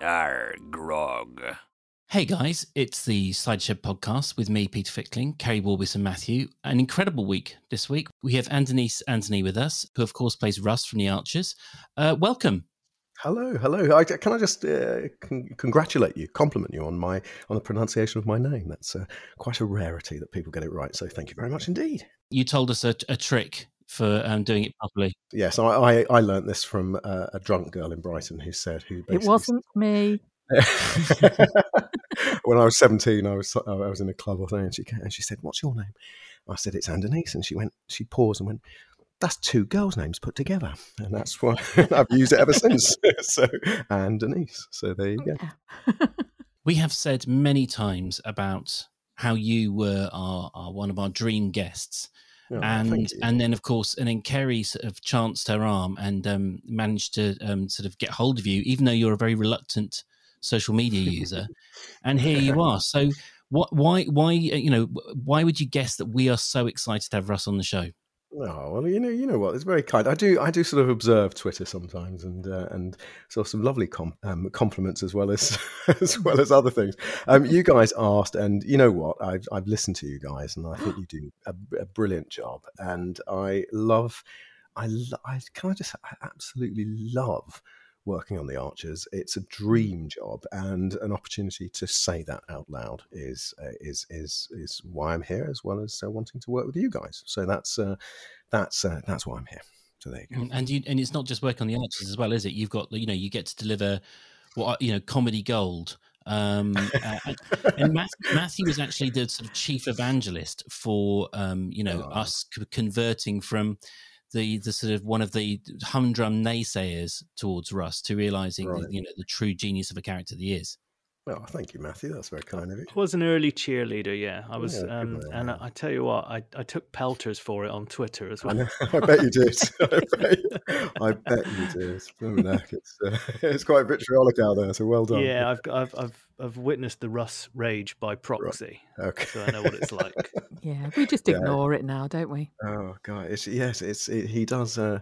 Arr, grog. Hey guys, it's the Cider Shed podcast with me, Peter Fickling, Kerry Warbis, and Matthew. An incredible week this week. We have Andonis Anthony with us, who of course plays Russ from The Archers. Uh, welcome. Hello, hello. I, can I just uh, con- congratulate you, compliment you on my on the pronunciation of my name? That's uh, quite a rarity that people get it right. So thank you very much indeed. You told us a, a trick for um, doing it properly. Yes, I I, I learned this from uh, a drunk girl in Brighton who said who it wasn't me. when I was seventeen, I was I was in a club or something, and she and she said, "What's your name?" I said, "It's Andonis," and she went, she paused and went, "That's two girls' names put together," and that's why I've used it ever since. so and Denise. So there you go. we have said many times about how you were our, our one of our dream guests. Oh, and and then of course and then Kerry sort of chanced her arm and um, managed to um, sort of get hold of you, even though you're a very reluctant social media user, and here you are. So, what? Why? Why? Uh, you know, why would you guess that we are so excited to have Russ on the show? Oh well, you know, you know what? It's very kind. I do, I do sort of observe Twitter sometimes, and uh, and saw some lovely com- um, compliments as well as as well as other things. Um, you guys asked, and you know what? I've I've listened to you guys, and I think you do a, a brilliant job. And I love, I, I can I just, I absolutely love working on the Archers. It's a mm. dream job, and an opportunity to say that out loud is uh, is is is why I'm here, as well as uh, wanting to work with you guys. So that's uh, that's uh, that's why I'm here. So there you go. And you and it's not just work on the Archers as well, is it? You've got you know you get to deliver what you know comedy gold. Um, uh, and Matthew, Matthew was actually the sort of chief evangelist for um, you know oh. us converting from the the sort of one of the humdrum naysayers towards Russ to realizing right. the, you know the true genius of a character that he is. Oh, thank you, Matthew. That's very kind of you. I was an early cheerleader, yeah. I was, yeah, um, and I, I, tell you what, I, I took pelters for it on Twitter as well. I, I bet you did. I, bet you, I bet you did. It's, uh, it's quite vitriolic out there, so well done. Yeah, I've I've I've, I've witnessed the Russ rage by proxy, right. okay. so I know what it's like. yeah, we just ignore yeah. it now, don't we? Oh God, it's, yes, it's it, he does. Uh,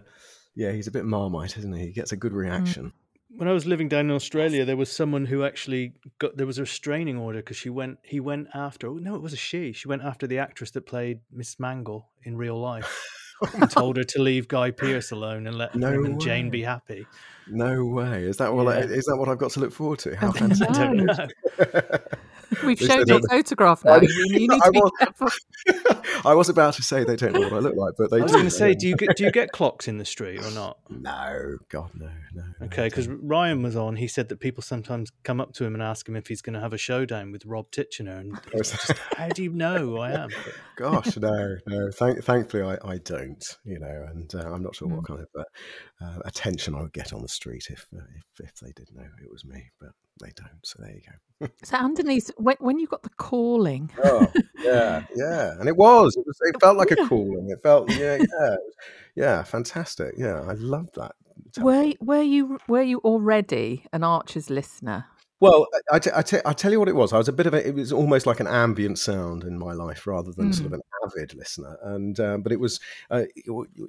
yeah, he's a bit marmite, isn't he? He gets a good mm. reaction. Mm when I was living down in Australia, there was someone who actually got there was a restraining order because she went. He went after. Oh, no, it was a she. She went after the actress that played Miss Mangel in real life. Oh, and told her to leave Guy Pearce alone and let no him and Jane be happy. No way! Is that what? Yeah. I, is that what I've got to look forward to? How fantastic! I don't know. We've shown your photograph now. You, you need to be was. I was about to say they don't know what I look like, but they I was going to say, do you get do you get clocked in the street or not? No, God, no, no. Okay, because Ryan was on. He said that people sometimes come up to him and ask him if he's going to have a showdown with Rob Titchener, and just, how do you know who I am? Gosh, no, no. Thank, thankfully, I, I don't. You know, and uh, I'm not sure what mm. kind of uh, uh, attention I would get on the street if, uh, if if they did know it was me, but they don't. So there you go. so underneath, when, when you got the calling, oh yeah, yeah, and it was. It was. It felt like a calling. It felt yeah, yeah, yeah, fantastic. Yeah, I love that. Were were you were you already an Archer's listener? Well, I, t- I, t- I tell you what it was. I was a bit of a. It was almost like an ambient sound in my life rather than mm. sort of an avid listener. And um, but it was uh,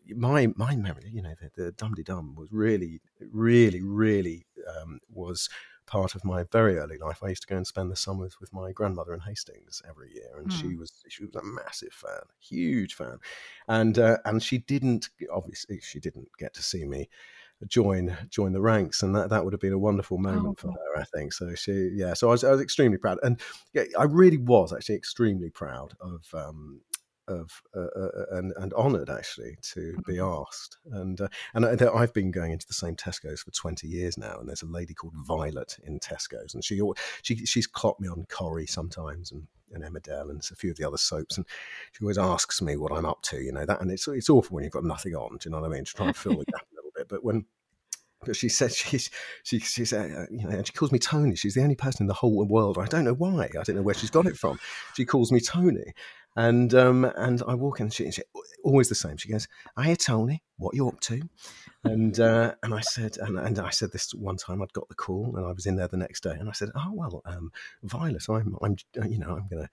my my memory. You know, the, the Dum Dum was really, really, really um, was part of my very early life. I used to go and spend the summers with my grandmother in Hastings every year, and mm. she was she was a massive fan, huge fan, and uh, and she didn't obviously she didn't get to see me join join the ranks and that, that would have been a wonderful moment oh. for her i think so she yeah so I was, I was extremely proud and yeah, i really was actually extremely proud of um, of uh, uh, uh, and and honoured actually to be mm-hmm. asked. And uh, and I've been going into the same Tesco's for twenty years now, and there's a lady called Violet in Tesco's, and she she she's clocked me on Corrie sometimes, and and Emmerdale and a few of the other soaps, and she always asks me what I'm up to, you know that, and it's it's awful when you've got nothing on. Do you know what I mean? To try and fill the gap a little bit, but when but she said she's she she said uh, you know and she calls me Tony. She's the only person in the whole world. I don't know why. I don't know where she's got it from. She calls me Tony, and um, and I walk in, and she, she always the same. She goes, "Hiya, Tony. What are you up to?" And uh, and I said, and, and I said this one time. I'd got the call, and I was in there the next day, and I said, "Oh well, um, Violet, I'm I'm you know I'm going to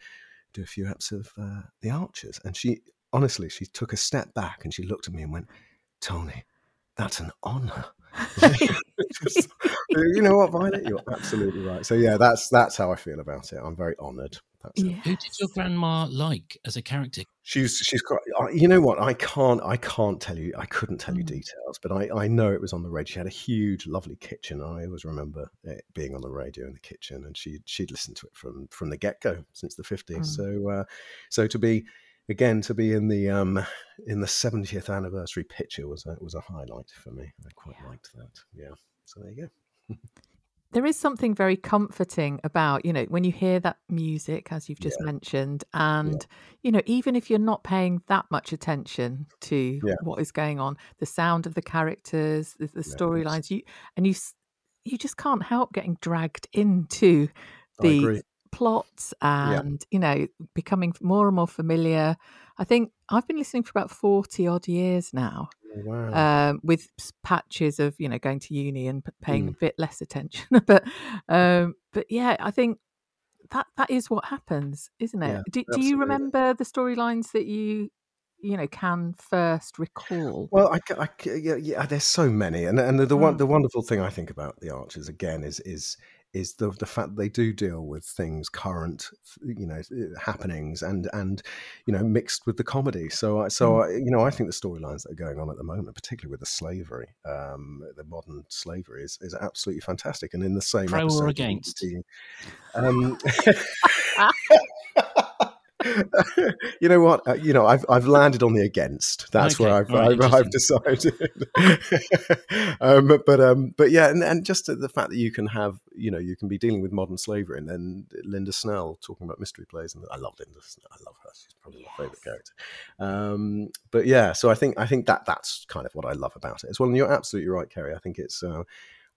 do a few apps of uh, the Archers." And she honestly, she took a step back and she looked at me and went, "Tony, that's an honour." you know what, Violet? You're absolutely right. So yeah, that's that's how I feel about it. I'm very honoured. Yeah. Who did your grandma like as a character? She's she's quite. You know what? I can't I can't tell you. I couldn't tell you mm. details, but I I know it was on the radio. She had a huge, lovely kitchen. I always remember it being on the radio in the kitchen, and she she'd listened to it from from the get go since the fifties. Mm. So uh, so to be again to be in the um in the 70th anniversary picture was a, was a highlight for me. I quite yeah. liked that. Yeah. So there you go. there is something very comforting about you know when you hear that music as you've just yeah. mentioned and yeah. you know even if you're not paying that much attention to yeah. what is going on the sound of the characters the, the storylines you and you you just can't help getting dragged into the plots and you know becoming more and more familiar i think i've been listening for about 40 odd years now wow. um, with patches of you know going to uni and paying mm. a bit less attention. but um, but yeah, I think that that is what happens, isn't it? Yeah, do, do you remember the storylines that you you know can first recall? Well, I, I yeah, yeah, there's so many, and and the the, mm. one, the wonderful thing I think about the Archers again is is is the the fact they do deal with things current, you know, happenings, and and you know, mixed with the comedy. So I so mm. I, you know, I think the storylines that are going on at the moment, particularly with the slavery, um, the modern slavery, is, is absolutely fantastic. And in the same pro episode, or against. Um, you know what? Uh, you know, I've I've landed on the against. That's okay. where I've right, I've, I've, decided. um, but um, but yeah, and, and just the fact that you can have, you know, you can be dealing with modern slavery, and then Linda Snell talking about mystery plays, and I love Linda. Snell. I love her. She's probably yes. my favorite character. Um, but yeah, so I think I think that that's kind of what I love about it as well. And you're absolutely right, Kerry. I think it's. Uh,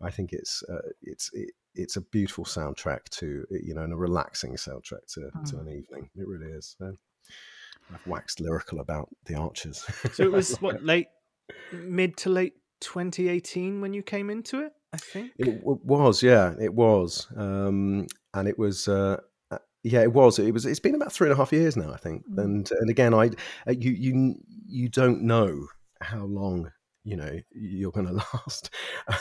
I think it's uh, it's it, it's a beautiful soundtrack to you know and a relaxing soundtrack to, mm. to an evening. It really is. So I've waxed lyrical about the Archers. so it was what late, mid to late 2018 when you came into it. I think it, was. Yeah, it was, um, and it was. Uh, uh, yeah, it was. It was. It's been about three and a half years now, I think. Mm. And and again, I uh, you you you don't know how long you know you're going to last.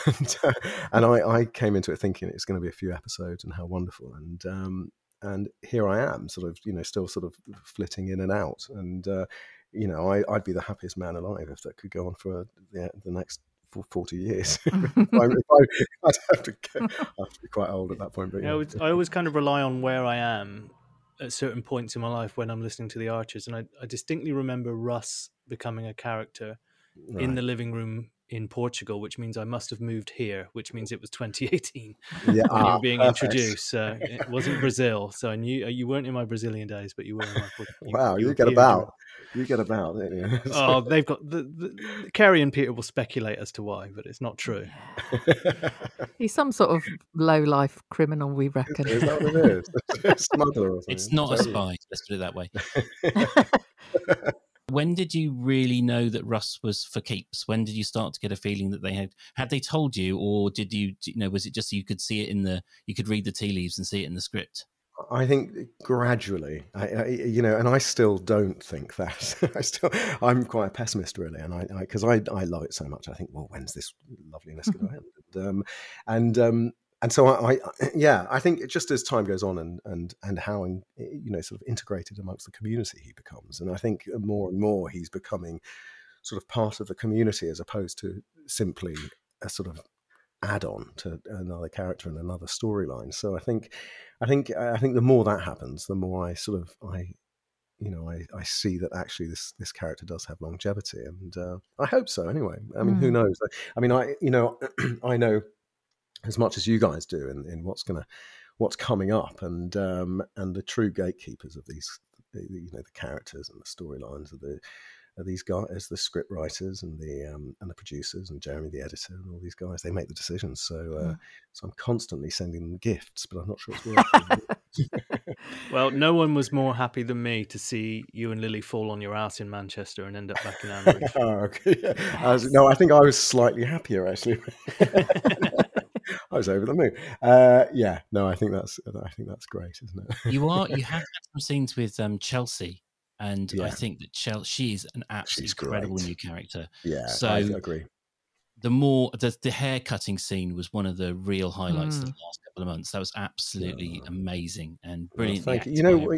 And, uh, and I, I, came into it thinking it's going to be a few episodes and how wonderful. And um, and here I am sort of you know still sort of flitting in and out. And uh, you know I, would be the happiest man alive if that could go on for the, the next 40 years. I, would have, to get, have to be quite old at that point but yeah, yeah. I, always kind of rely on where I am at certain points in my life when I'm listening to the Archers. And I, I distinctly remember Russ becoming a character right. in the living room in Portugal, which means I must have moved here, which means it was 2018 yeah, when ah, you were being perfect. introduced. Uh, it wasn't Brazil, so I knew uh, you weren't in my Brazilian days, but you were. In my, you, wow, you, you get about. You get about. You? oh, they've got the, the Kerry and Peter will speculate as to why, but it's not true. He's some sort of low life criminal, we reckon. Is that what it is? Smuggler or something. It's not a spy. Let's put it that way. When did you really know that Russ was for keeps? When did you start to get a feeling that they had had they told you, or did you, you know, was it just you could see it in the you could read the tea leaves and see it in the script? I think gradually, I, I, you know, and I still don't think that. I still, I'm quite a pessimist, really, and I because I, I, I, love it so much. I think, well, when's this loveliness going to end? And, um, and um, and so I, I, yeah, I think just as time goes on and and and how you know sort of integrated amongst the community he becomes, and I think more and more he's becoming sort of part of the community as opposed to simply a sort of add-on to another character and another storyline. So I think, I think, I think the more that happens, the more I sort of I you know, I, I see that actually this this character does have longevity, and uh, I hope so. Anyway, I mean, mm. who knows? I mean, I you know, I know as much as you guys do in, in what's going to what's coming up. And um, and the true gatekeepers of these you know the characters and the storylines of the of these guys the script writers and the um, and the producers and Jeremy the editor and all these guys. They make the decisions. So uh, mm. so I'm constantly sending them gifts but I'm not sure it's working well no one was more happy than me to see you and Lily fall on your ass in Manchester and end up back in Ambridge. Oh, okay. I was, no I think I was slightly happier actually I was over the moon. Uh, yeah, no, I think that's I think that's great, isn't it? you are. You have had some scenes with um, Chelsea, and yeah. I think that Chelsea she's an absolutely incredible new character. Yeah, so I agree. the more the, the hair cutting scene was one of the real highlights mm. of the last couple of months. That was absolutely amazing and brilliant. thank you. You know,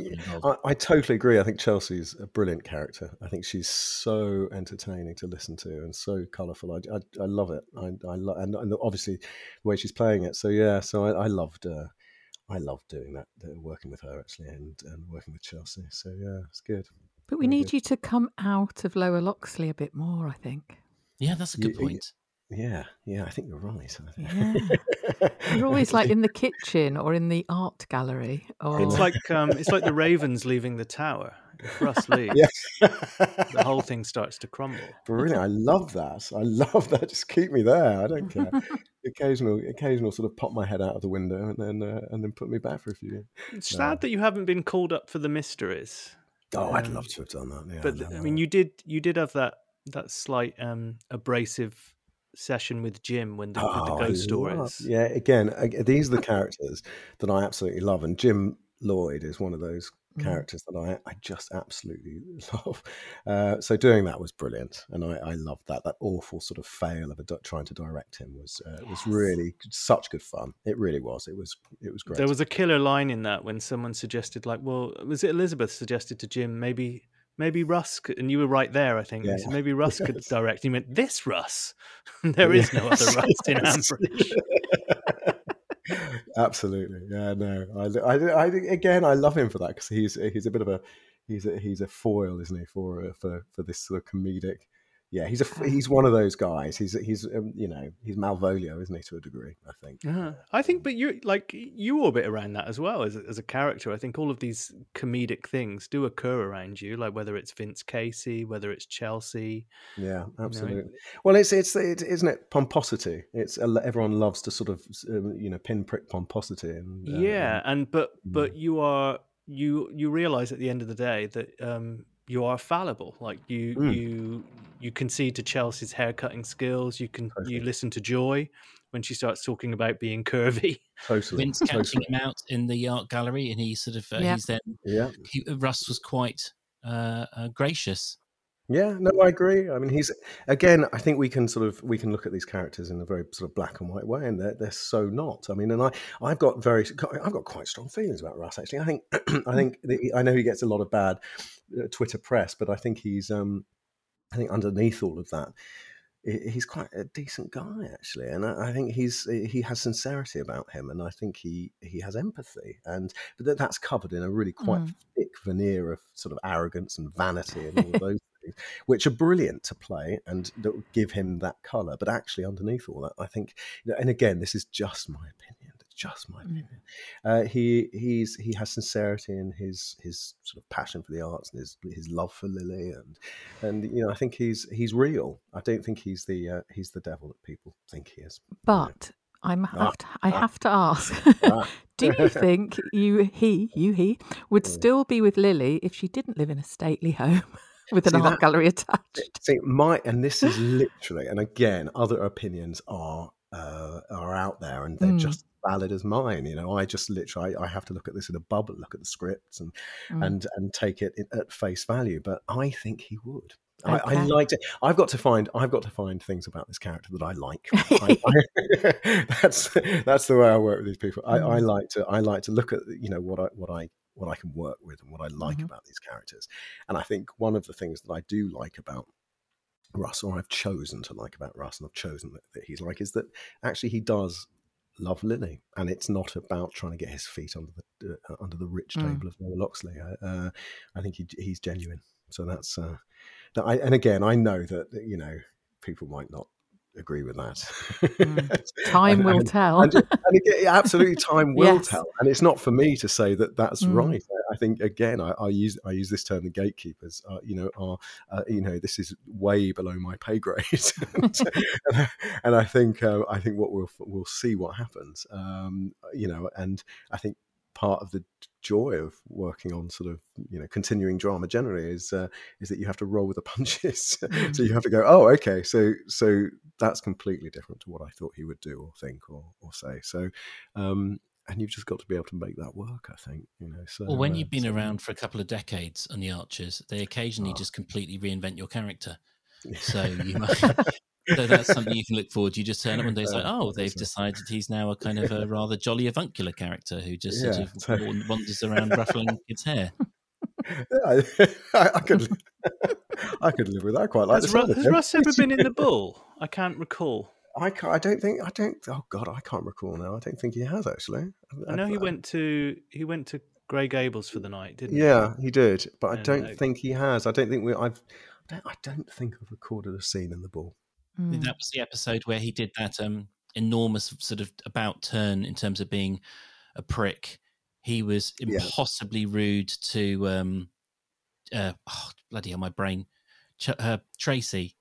I, I, totally agree. I think Chelsea's a brilliant character. I think she's so entertaining to listen to and so colourful. I, I, I, love it. I, I love and, and, obviously the way she's playing it. So yeah, so I, I loved. Uh, I loved doing that, working with her actually, and, and working with Chelsea. So yeah, it's good. But we Very need good. you to come out of Lower Loxley a bit more. I think. Yeah, that's a good you, point. Yeah, yeah, I think you're right. Yeah. you're always like in the kitchen or in the art gallery. Or... It's like um, it's like the ravens leaving the tower. If Russ leaves, yes. the whole thing starts to crumble. Brilliant! I love that. I love that. Just keep me there. I don't care. occasional, occasional sort of pop my head out of the window and then uh, and then put me back for a few. Years. It's sad that you haven't been called up for the mysteries. Oh, um, I'd love to have done that. Yeah, but I mean, you did. You did have that that slight um, abrasive session with Jim when the, oh, the ghost stories. Yeah, again, these are the characters that I absolutely love, and Jim Lloyd is one of those mm. characters that I, I just absolutely love. Uh, so doing that was brilliant, and I, I loved that. That awful sort of fail of a, trying to direct him was uh, yes. was really such good fun. It really was. It was it was great. There was a killer line in that when someone suggested, like, well, was it Elizabeth suggested to Jim maybe maybe Russ could, and you were right there, I think. Yeah. Said, maybe Russ could direct. He went, this Russ. there is no other Russ in Ambridge. Absolutely, yeah. No, I, I, I, again, I love him for that because he's he's a bit of a he's a, he's a foil, isn't he, for uh, for for this sort of comedic yeah, he's a he's one of those guys. He's he's um, you know he's Malvolio, isn't he, to a degree? I think. Uh, I think, but you like you orbit around that as well as a, as a character. I think all of these comedic things do occur around you, like whether it's Vince Casey, whether it's Chelsea. Yeah, absolutely. You know. Well, it's it's it, isn't it pomposity? It's everyone loves to sort of um, you know pinprick pomposity. And, uh, yeah, and but but mm. you are you you realize at the end of the day that um, you are fallible. Like you mm. you you concede to Chelsea's haircutting skills. You can totally. you listen to Joy when she starts talking about being curvy. Totally. Vince catching totally. him out in the art gallery, and he sort of uh, yeah. he's then yeah. He, Russ was quite uh, uh, gracious yeah, no, I agree. I mean, he's again. I think we can sort of we can look at these characters in a very sort of black and white way, and they're they're so not. I mean, and I I've got very I've got quite strong feelings about Russ. Actually, I think I think I know he gets a lot of bad uh, Twitter press, but I think he's um I think underneath all of that, he's quite a decent guy actually, and I, think he's he has sincerity about him, and I think he he has empathy, and but that's covered in a really quite mm. thick veneer of sort of arrogance and vanity and all those things, which are brilliant to play and that give him that color. But actually, underneath all that, I think, and again, this is just my opinion. Just my mm. opinion. Uh, he he's he has sincerity in his his sort of passion for the arts and his his love for Lily, and and you know, I think he's he's real. I don't think he's the uh, he's the devil that people think he is. But. I'm have ah, to, I ah, have to ask. Ah. Do you think you he you he would mm. still be with Lily if she didn't live in a stately home? with an see, art that, gallery attached. See, my and this is literally, and again, other opinions are uh, are out there, and they're mm. just valid as mine. You know, I just literally I, I, have to look at this in a bubble, look at the scripts, and mm. and and take it at face value. But I think he would. Okay. I, I like it. I've got to find. I've got to find things about this character that I like. I, I, that's that's the way I work with these people. I, I, mm. like to. I like to look at you know what I what I what I can work with and what I like mm-hmm. about these characters. And I think one of the things that I do like about Russ, or I've chosen to like about Russ, and I've chosen that, that he's like, is that actually he does love Lily, and it's not about trying to get his feet under the uh, under the rich mm. table of Lower Loxley. Uh, uh, I think he, he's genuine. So that's uh, that. I, and again, I know that you know people might not agree with that. Mm. Time and, will and, tell. and, again, absolutely, time will yes. tell. And it's not for me to say that that's mm. right. I, I, think again, I, I, use I use this term, the gatekeepers. Uh, you know, are uh, you know this is way below my pay grade, and, I think uh, I think what we'll we'll see what happens. Um, you know, and I think part of the joy of working on sort of you know continuing drama generally is uh, is that you have to roll with the punches mm. so you have to go oh okay so so that's completely different to what i thought he would do or think or, or say so um and you've just got to be able to make that work i think you know so well when uh, you've been so, around for a couple of decades on the archers they occasionally oh. just completely reinvent your character so you might so that's something you can look forward to. You just turn up one day, it's like, oh, they've decided he's now a kind of a rather jolly avuncular character who just sort yeah, of wanders around ruffling kids' hair. Yeah, I, I, could, I could live with that quite like. Has, Russ, has Russ ever been in the Bull? I can't recall. I can't, I don't think I don't. Oh God, I can't recall now. I don't think he has actually. I, I know he went to he went to Grey Gables for the night, didn't he? Yeah, he did, but I don't uh, think he has. I don't think we. I've. I don't, I don't think I've recorded a scene in the Bull. Mm. That was the episode where he did that um, enormous sort of about turn in terms of being a prick. He was impossibly yeah. rude to um, uh, oh, bloody hell, my brain, Ch- uh, Tracy.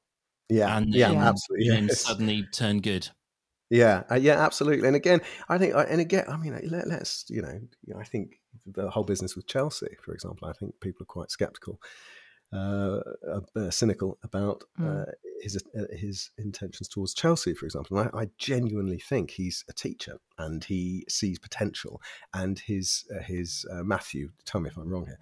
Yeah, and yeah, absolutely. And yes. suddenly turn good. Yeah, uh, yeah, absolutely. And again, I think, uh, and again, I mean, let, us you know, I think the whole business with Chelsea, for example, I think people are quite sceptical uh, uh, cynical about mm. uh, his uh, his intentions towards Chelsea, for example. And I, I, genuinely think he's a teacher and he sees potential. And his uh, his uh, Matthew, tell me if I'm wrong here.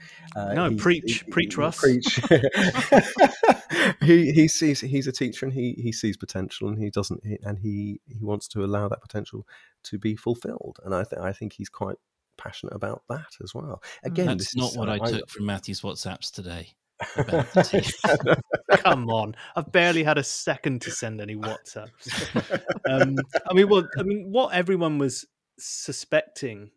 no, preach, he, preach, he, Russ. Preach. he he sees he's a teacher and he he sees potential and he doesn't and he he wants to allow that potential to be fulfilled. And I think I think he's quite passionate about that as well. Again, that's not what I, I took from Matthew's WhatsApps today. Come on, I've barely had a second to send any WhatsApps. Um, I mean, what I mean, what everyone was suspecting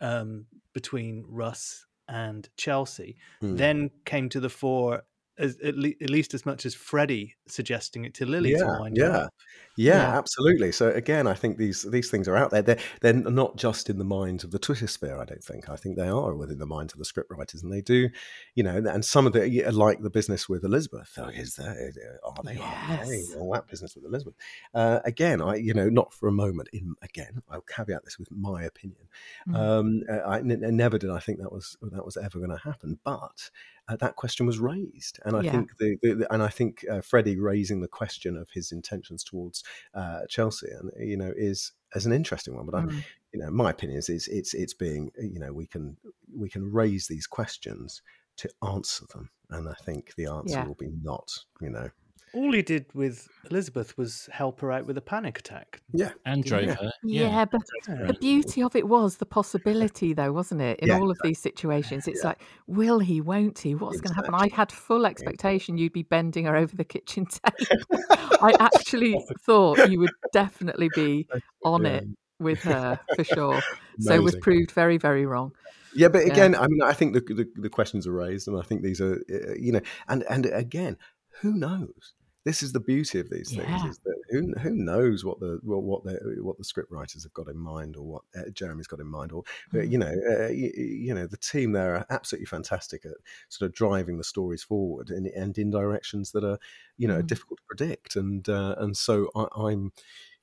um, between Russ and Chelsea mm. then came to the fore as, at, le- at, least as much as Freddie suggesting it to Lily yeah, to wind yeah. up. Yeah, yeah, absolutely. So again, I think these these things are out there. They're they're not just in the minds of the Twitter sphere. I don't think. I think they are within the minds of the scriptwriters, and they do, you know. And some of the like the business with Elizabeth. Oh, is there? Are they? Yes. Are they? All that business with Elizabeth. Uh, again, I you know not for a moment. In again, I'll caveat this with my opinion. Mm. Um, I, I never did I think that was that was ever going to happen, but uh, that question was raised, and I yeah. think the, the, the, and I think uh, Freddie raising the question of his intentions towards uh, Chelsea, and you know, is as an interesting one. But mm. I, you know, my opinion is it's it's it's being you know we can we can raise these questions to answer them, and I think the answer yeah. will be not you know all he did with Elizabeth was help her out with a panic attack. Yeah. And drove yeah. her. Yeah, yeah but the beauty of it was the possibility, though, wasn't it? In yeah, all of these situations, it's like, will he, won't he? What's exactly. going to happen? I had full expectation you'd be bending her over the kitchen table. I actually thought you would definitely be on it with her for sure. So was proved very, very wrong. Yeah, but again, I mean, I think the, the, the questions are raised, and I think these are, uh, you know, and and again, who knows? this is the beauty of these things yeah. is that who, who knows what the what the what the script writers have got in mind or what uh, Jeremy's got in mind or mm. you know uh, you, you, know the team there are absolutely fantastic at sort of driving the stories forward and, and in directions that are you know mm. difficult to predict and uh, and so I, I, am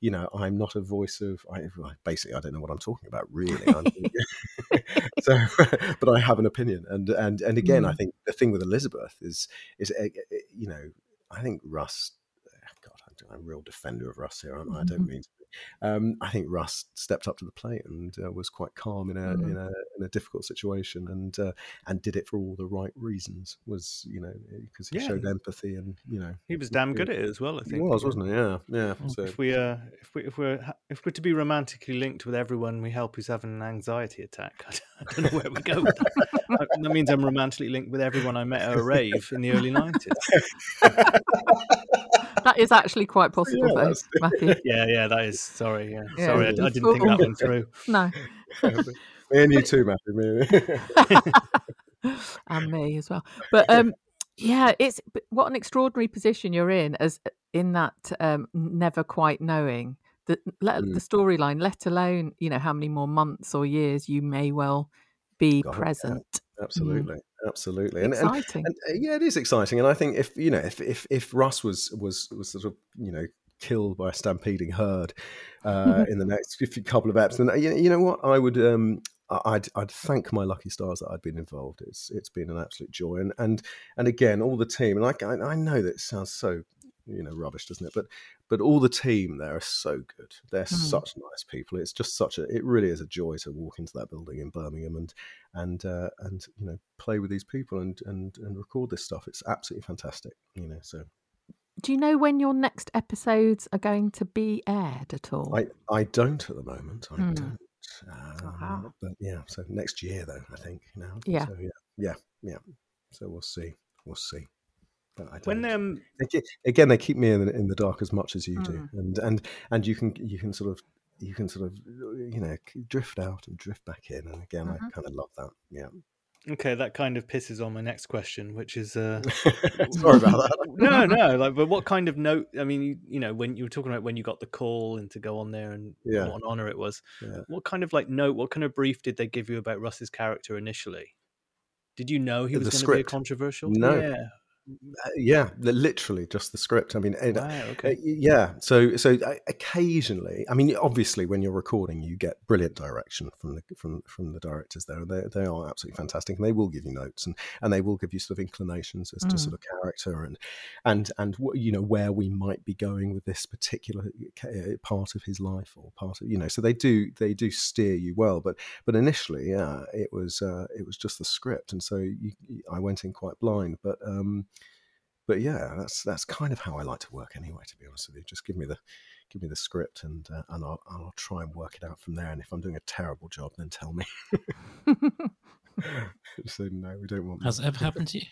you know I'm not a voice of I, basically I don't know what I'm talking about really so but I have an opinion and and and again mm. I think the thing with Elizabeth is is uh, uh, you know I think Russ. I'm a real defender of Russ here, aren't I? I don't mm-hmm. mean to. Um, I think Russ stepped up to the plate and uh, was quite calm in a, mm. in a in a difficult situation and uh, and did it for all the right reasons. Was you know because he yeah. showed empathy and you know he was damn good at it as well. I think he was, wasn't he? Yeah, yeah. So. If we uh, if we if we're if we're to be romantically linked with everyone we help who's having an anxiety attack, I don't know where we go. With that. that means I'm romantically linked with everyone I met at a rave in the early nineties. that is actually quite possible, yeah, though, Matthew. Yeah, yeah, that is. Sorry, yeah, yeah sorry, I, I, didn't think that one through. No. me and you too, Matthew. and me as well. But um, yeah, it's what an extraordinary position you're in, as in that um, never quite knowing the mm. the storyline, let alone you know how many more months or years you may well be God, present. Yeah. Absolutely, mm. absolutely, and, exciting. And, and, yeah, it is exciting, and I think if you know if if if Russ was was was sort of you know killed by a stampeding herd uh, in the next couple of eps, then you know what I would um, I'd I'd thank my lucky stars that I'd been involved. It's it's been an absolute joy, and and and again, all the team. And I I know that it sounds so you know rubbish, doesn't it? But but all the team there are so good. They're mm. such nice people. It's just such a. It really is a joy to walk into that building in Birmingham and and uh, and you know play with these people and and and record this stuff. It's absolutely fantastic. You know, so do you know when your next episodes are going to be aired at all? I, I don't at the moment. I mm. don't. Uh, But yeah, so next year though, I think now. Yeah. So, yeah, yeah, yeah. So we'll see. We'll see. When um again they keep me in the, in the dark as much as you mm. do, and and and you can you can sort of you can sort of you know drift out and drift back in, and again mm-hmm. I kind of love that. Yeah. Okay, that kind of pisses on my next question, which is uh sorry about that. no, no, like, but what kind of note? I mean, you, you, know, when you were talking about when you got the call and to go on there and yeah. what an honor it was. Yeah. What kind of like note? What kind of brief did they give you about Russ's character initially? Did you know he was going to be a controversial? No, yeah. Uh, yeah, literally just the script. I mean, wow, okay. uh, yeah. So, so uh, occasionally, I mean, obviously, when you're recording, you get brilliant direction from the from from the directors there. They they are absolutely fantastic, and they will give you notes and and they will give you sort of inclinations as mm. to sort of character and and and you know where we might be going with this particular uh, part of his life or part of you know. So they do they do steer you well, but but initially, yeah, it was uh, it was just the script, and so you, I went in quite blind, but. um but yeah, that's that's kind of how I like to work anyway. To be honest with you, just give me the give me the script and uh, and I'll, I'll try and work it out from there. And if I'm doing a terrible job, then tell me. so no, we don't want. Has it ever happened to you?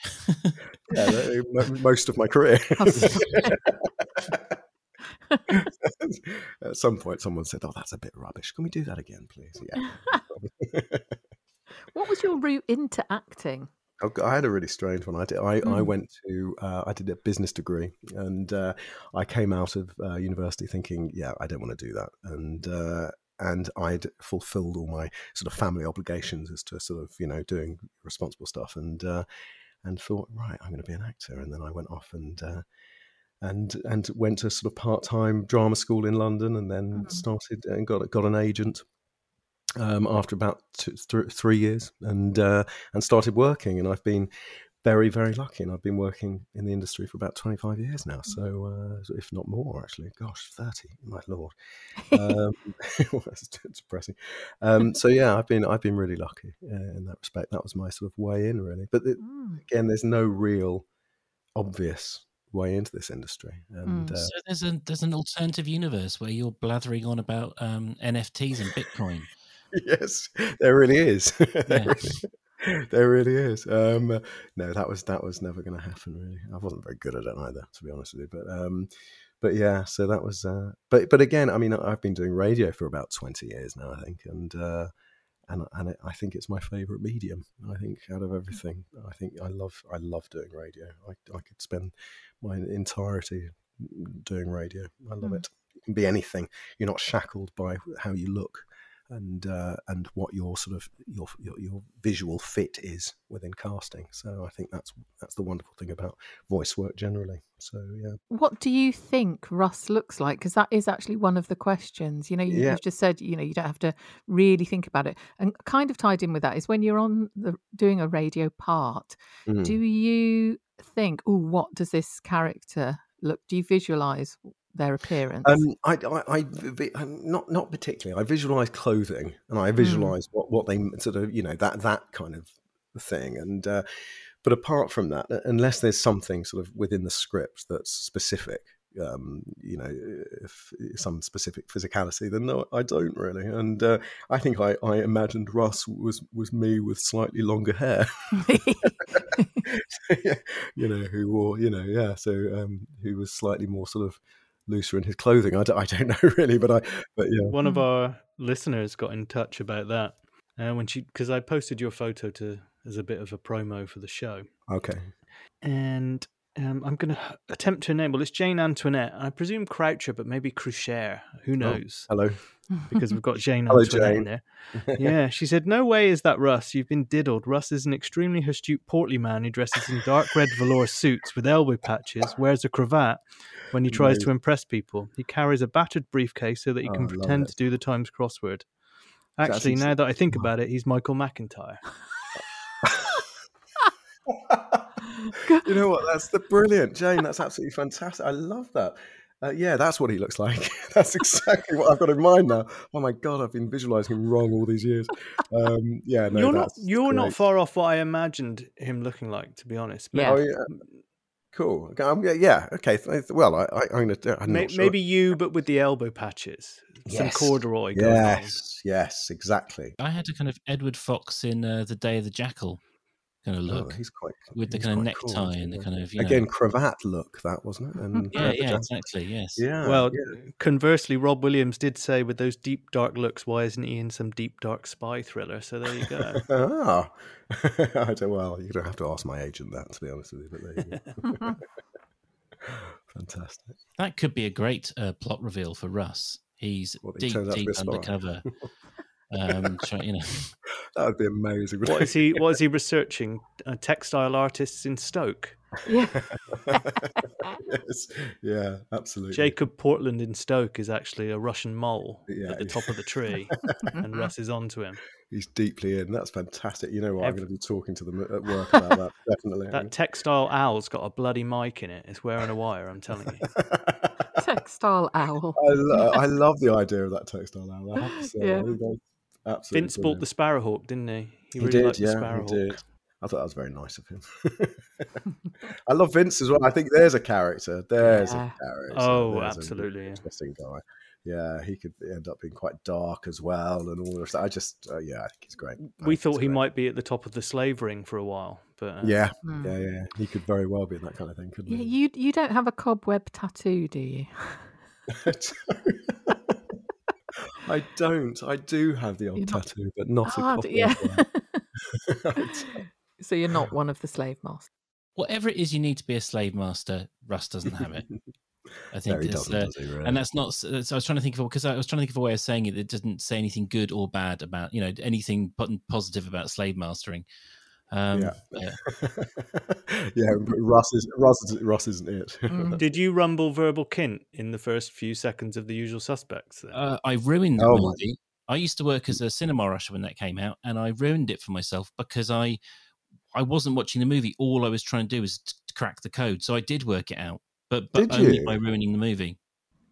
yeah, most of my career. At some point, someone said, "Oh, that's a bit rubbish. Can we do that again, please?" Yeah. what was your route into acting? I had a really strange one. I did. I, mm. I went to. Uh, I did a business degree, and uh, I came out of uh, university thinking, yeah, I don't want to do that, and uh, and I'd fulfilled all my sort of family obligations as to sort of you know doing responsible stuff, and uh, and thought, right, I'm going to be an actor, and then I went off and. Uh, and and went to sort of part time drama school in London, and then mm. started and got got an agent, um, after about two, th- three years and uh, and started working. And I've been very very lucky, and I've been working in the industry for about twenty five years now. So uh, if not more, actually, gosh, thirty, my lord, um, that's depressing. Um, so yeah, I've been I've been really lucky uh, in that respect. That was my sort of way in, really. But it, mm. again, there's no real obvious way into this industry. And mm. uh, so there's a there's an alternative universe where you're blathering on about um, NFTs and Bitcoin. Yes, there really is. there, really, there, really, is. Um, no, that was that was never going to happen. Really, I wasn't very good at it either, to be honest with you. But um, but yeah, so that was. Uh, but but again, I mean, I've been doing radio for about twenty years now, I think, and. Uh, and, and I think it's my favorite medium. I think out of everything, I think I love I love doing radio. I, I could spend my entirety doing radio. I love mm. it. It can be anything. You're not shackled by how you look and uh, and what your sort of your, your, your visual fit is within casting. So I think that's that's the wonderful thing about voice work generally. So yeah. What do you think Russ looks like? Because that is actually one of the questions. You know, you, have just said you know you don't have to really think about it, and kind of tied in with that is when you're on the doing a radio part. Mm. Do you think, oh, what does this character look? Do you visualize their appearance? Um, I, I, I, um, not not particularly. I visualize clothing, and I hmm. visualize mm. what what they sort of you know that that kind of thing. And uh, but apart from that, unless there's something sort of within the script that's specific, um, you know, if, some specific physicality, then no, I don't really. And uh, I think I, I imagined Russ was was me with slightly longer hair, you know, who wore, you know, yeah, so um, who was slightly more sort of looser in his clothing. I don't, I don't know really, but I, but yeah. One of hmm. our listeners got in touch about that uh, when she, because I posted your photo to as a bit of a promo for the show. Okay. And um, I'm going to attempt to enable. It's Jane Antoinette. I presume Croucher, but maybe Croucher. Who oh, knows? Oh, hello. Because we've got Jane hello, Jane. in there. Yeah, she said, "No way is that Russ. You've been diddled. Russ is an extremely astute, portly man who dresses in dark red velour suits with elbow patches, wears a cravat, when he mm, tries to impress people. He carries a battered briefcase so that he oh, can oh, pretend to do the Times crossword. Actually, now that I think about it, he's Michael McIntyre. you know what? That's the brilliant, Jane. That's absolutely fantastic. I love that. Uh, yeah, that's what he looks like. that's exactly what I've got in mind now. Oh my god, I've been visualizing him wrong all these years. Um, yeah, no, you're not you're great. not far off what I imagined him looking like, to be honest. Yeah. Oh, yeah. Cool. Um, yeah. Okay. Well, I, I, am gonna. I'm maybe, sure. maybe you, but with the elbow patches, yes. some corduroy. Yes. Yes. Exactly. I had a kind of Edward Fox in uh, the Day of the Jackal kind of oh, look. Oh, he's quite with the kind of necktie cool, and the kind of again know... cravat look. That wasn't it? And yeah, yeah, exactly. Yes. Yeah. Well, yeah. conversely, Rob Williams did say with those deep dark looks, why isn't he in some deep dark spy thriller? So there you go. ah, I don't. Well, you're gonna have to ask my agent that, to be honest with you. But there you go. Fantastic. That could be a great uh, plot reveal for Russ. He's well, deep, deep undercover. Um, try, you know, that would be amazing. What is he? What is he researching? Uh, textile artists in Stoke. Yeah. yes. Yeah, absolutely. Jacob Portland in Stoke is actually a Russian mole yeah, at the top of the tree, and Russ is onto him. He's deeply in. That's fantastic. You know what? Every... I'm going to be talking to them at work about that. Definitely. That textile owl's got a bloody mic in it. It's wearing a wire. I'm telling you. textile owl. I, lo- I love the idea of that textile owl. I have to say. Yeah. Absolutely. Vince bought the Sparrowhawk, didn't he? He, he really did, yeah, he did. I thought that was very nice of him. I love Vince as well. I think there's a character. There's yeah. a character. Oh, there's absolutely. Interesting guy. Yeah, he could end up being quite dark as well, and all of that. I just, uh, yeah, I think he's great. We thought he great. might be at the top of the slave ring for a while, but uh... yeah, mm. yeah, yeah, he could very well be in that kind of thing, couldn't yeah, he? You you don't have a cobweb tattoo, do you? I don't. I do have the old not... tattoo, but not oh, a copy. yeah. so you're not one of the slave masters. Whatever it is you need to be a slave master, Russ doesn't have it. I think, no, uh, really? and that's not. So I was trying to think of because I was trying to think of a way of saying it that doesn't say anything good or bad about you know anything positive about slave mastering. Um, yeah, yeah. yeah Russ is Russ, is, Russ isn't it. Mm. Did you rumble verbal kint in the first few seconds of The Usual Suspects? Uh, I ruined the oh, movie. I used to work as a cinema rusher when that came out, and I ruined it for myself because I I wasn't watching the movie. All I was trying to do was to crack the code, so I did work it out, but but did only you? by ruining the movie.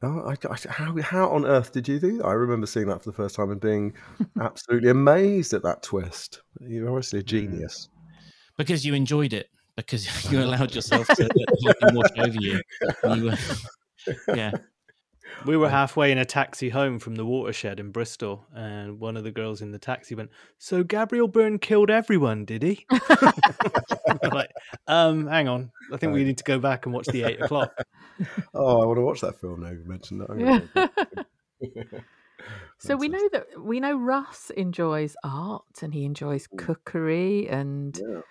Oh, I, I, how how on earth did you do that? I remember seeing that for the first time and being absolutely amazed at that twist. You're obviously a genius because you enjoyed it because you allowed yourself to let wash over you. you were, yeah. We were halfway in a taxi home from the watershed in Bristol, and one of the girls in the taxi went, "So Gabriel Byrne killed everyone, did he?" like, um, hang on, I think we need to go back and watch the eight o'clock. Oh, I want to watch that film now. You mentioned that. so we know that we know Russ enjoys art and he enjoys mm. cookery and. Yeah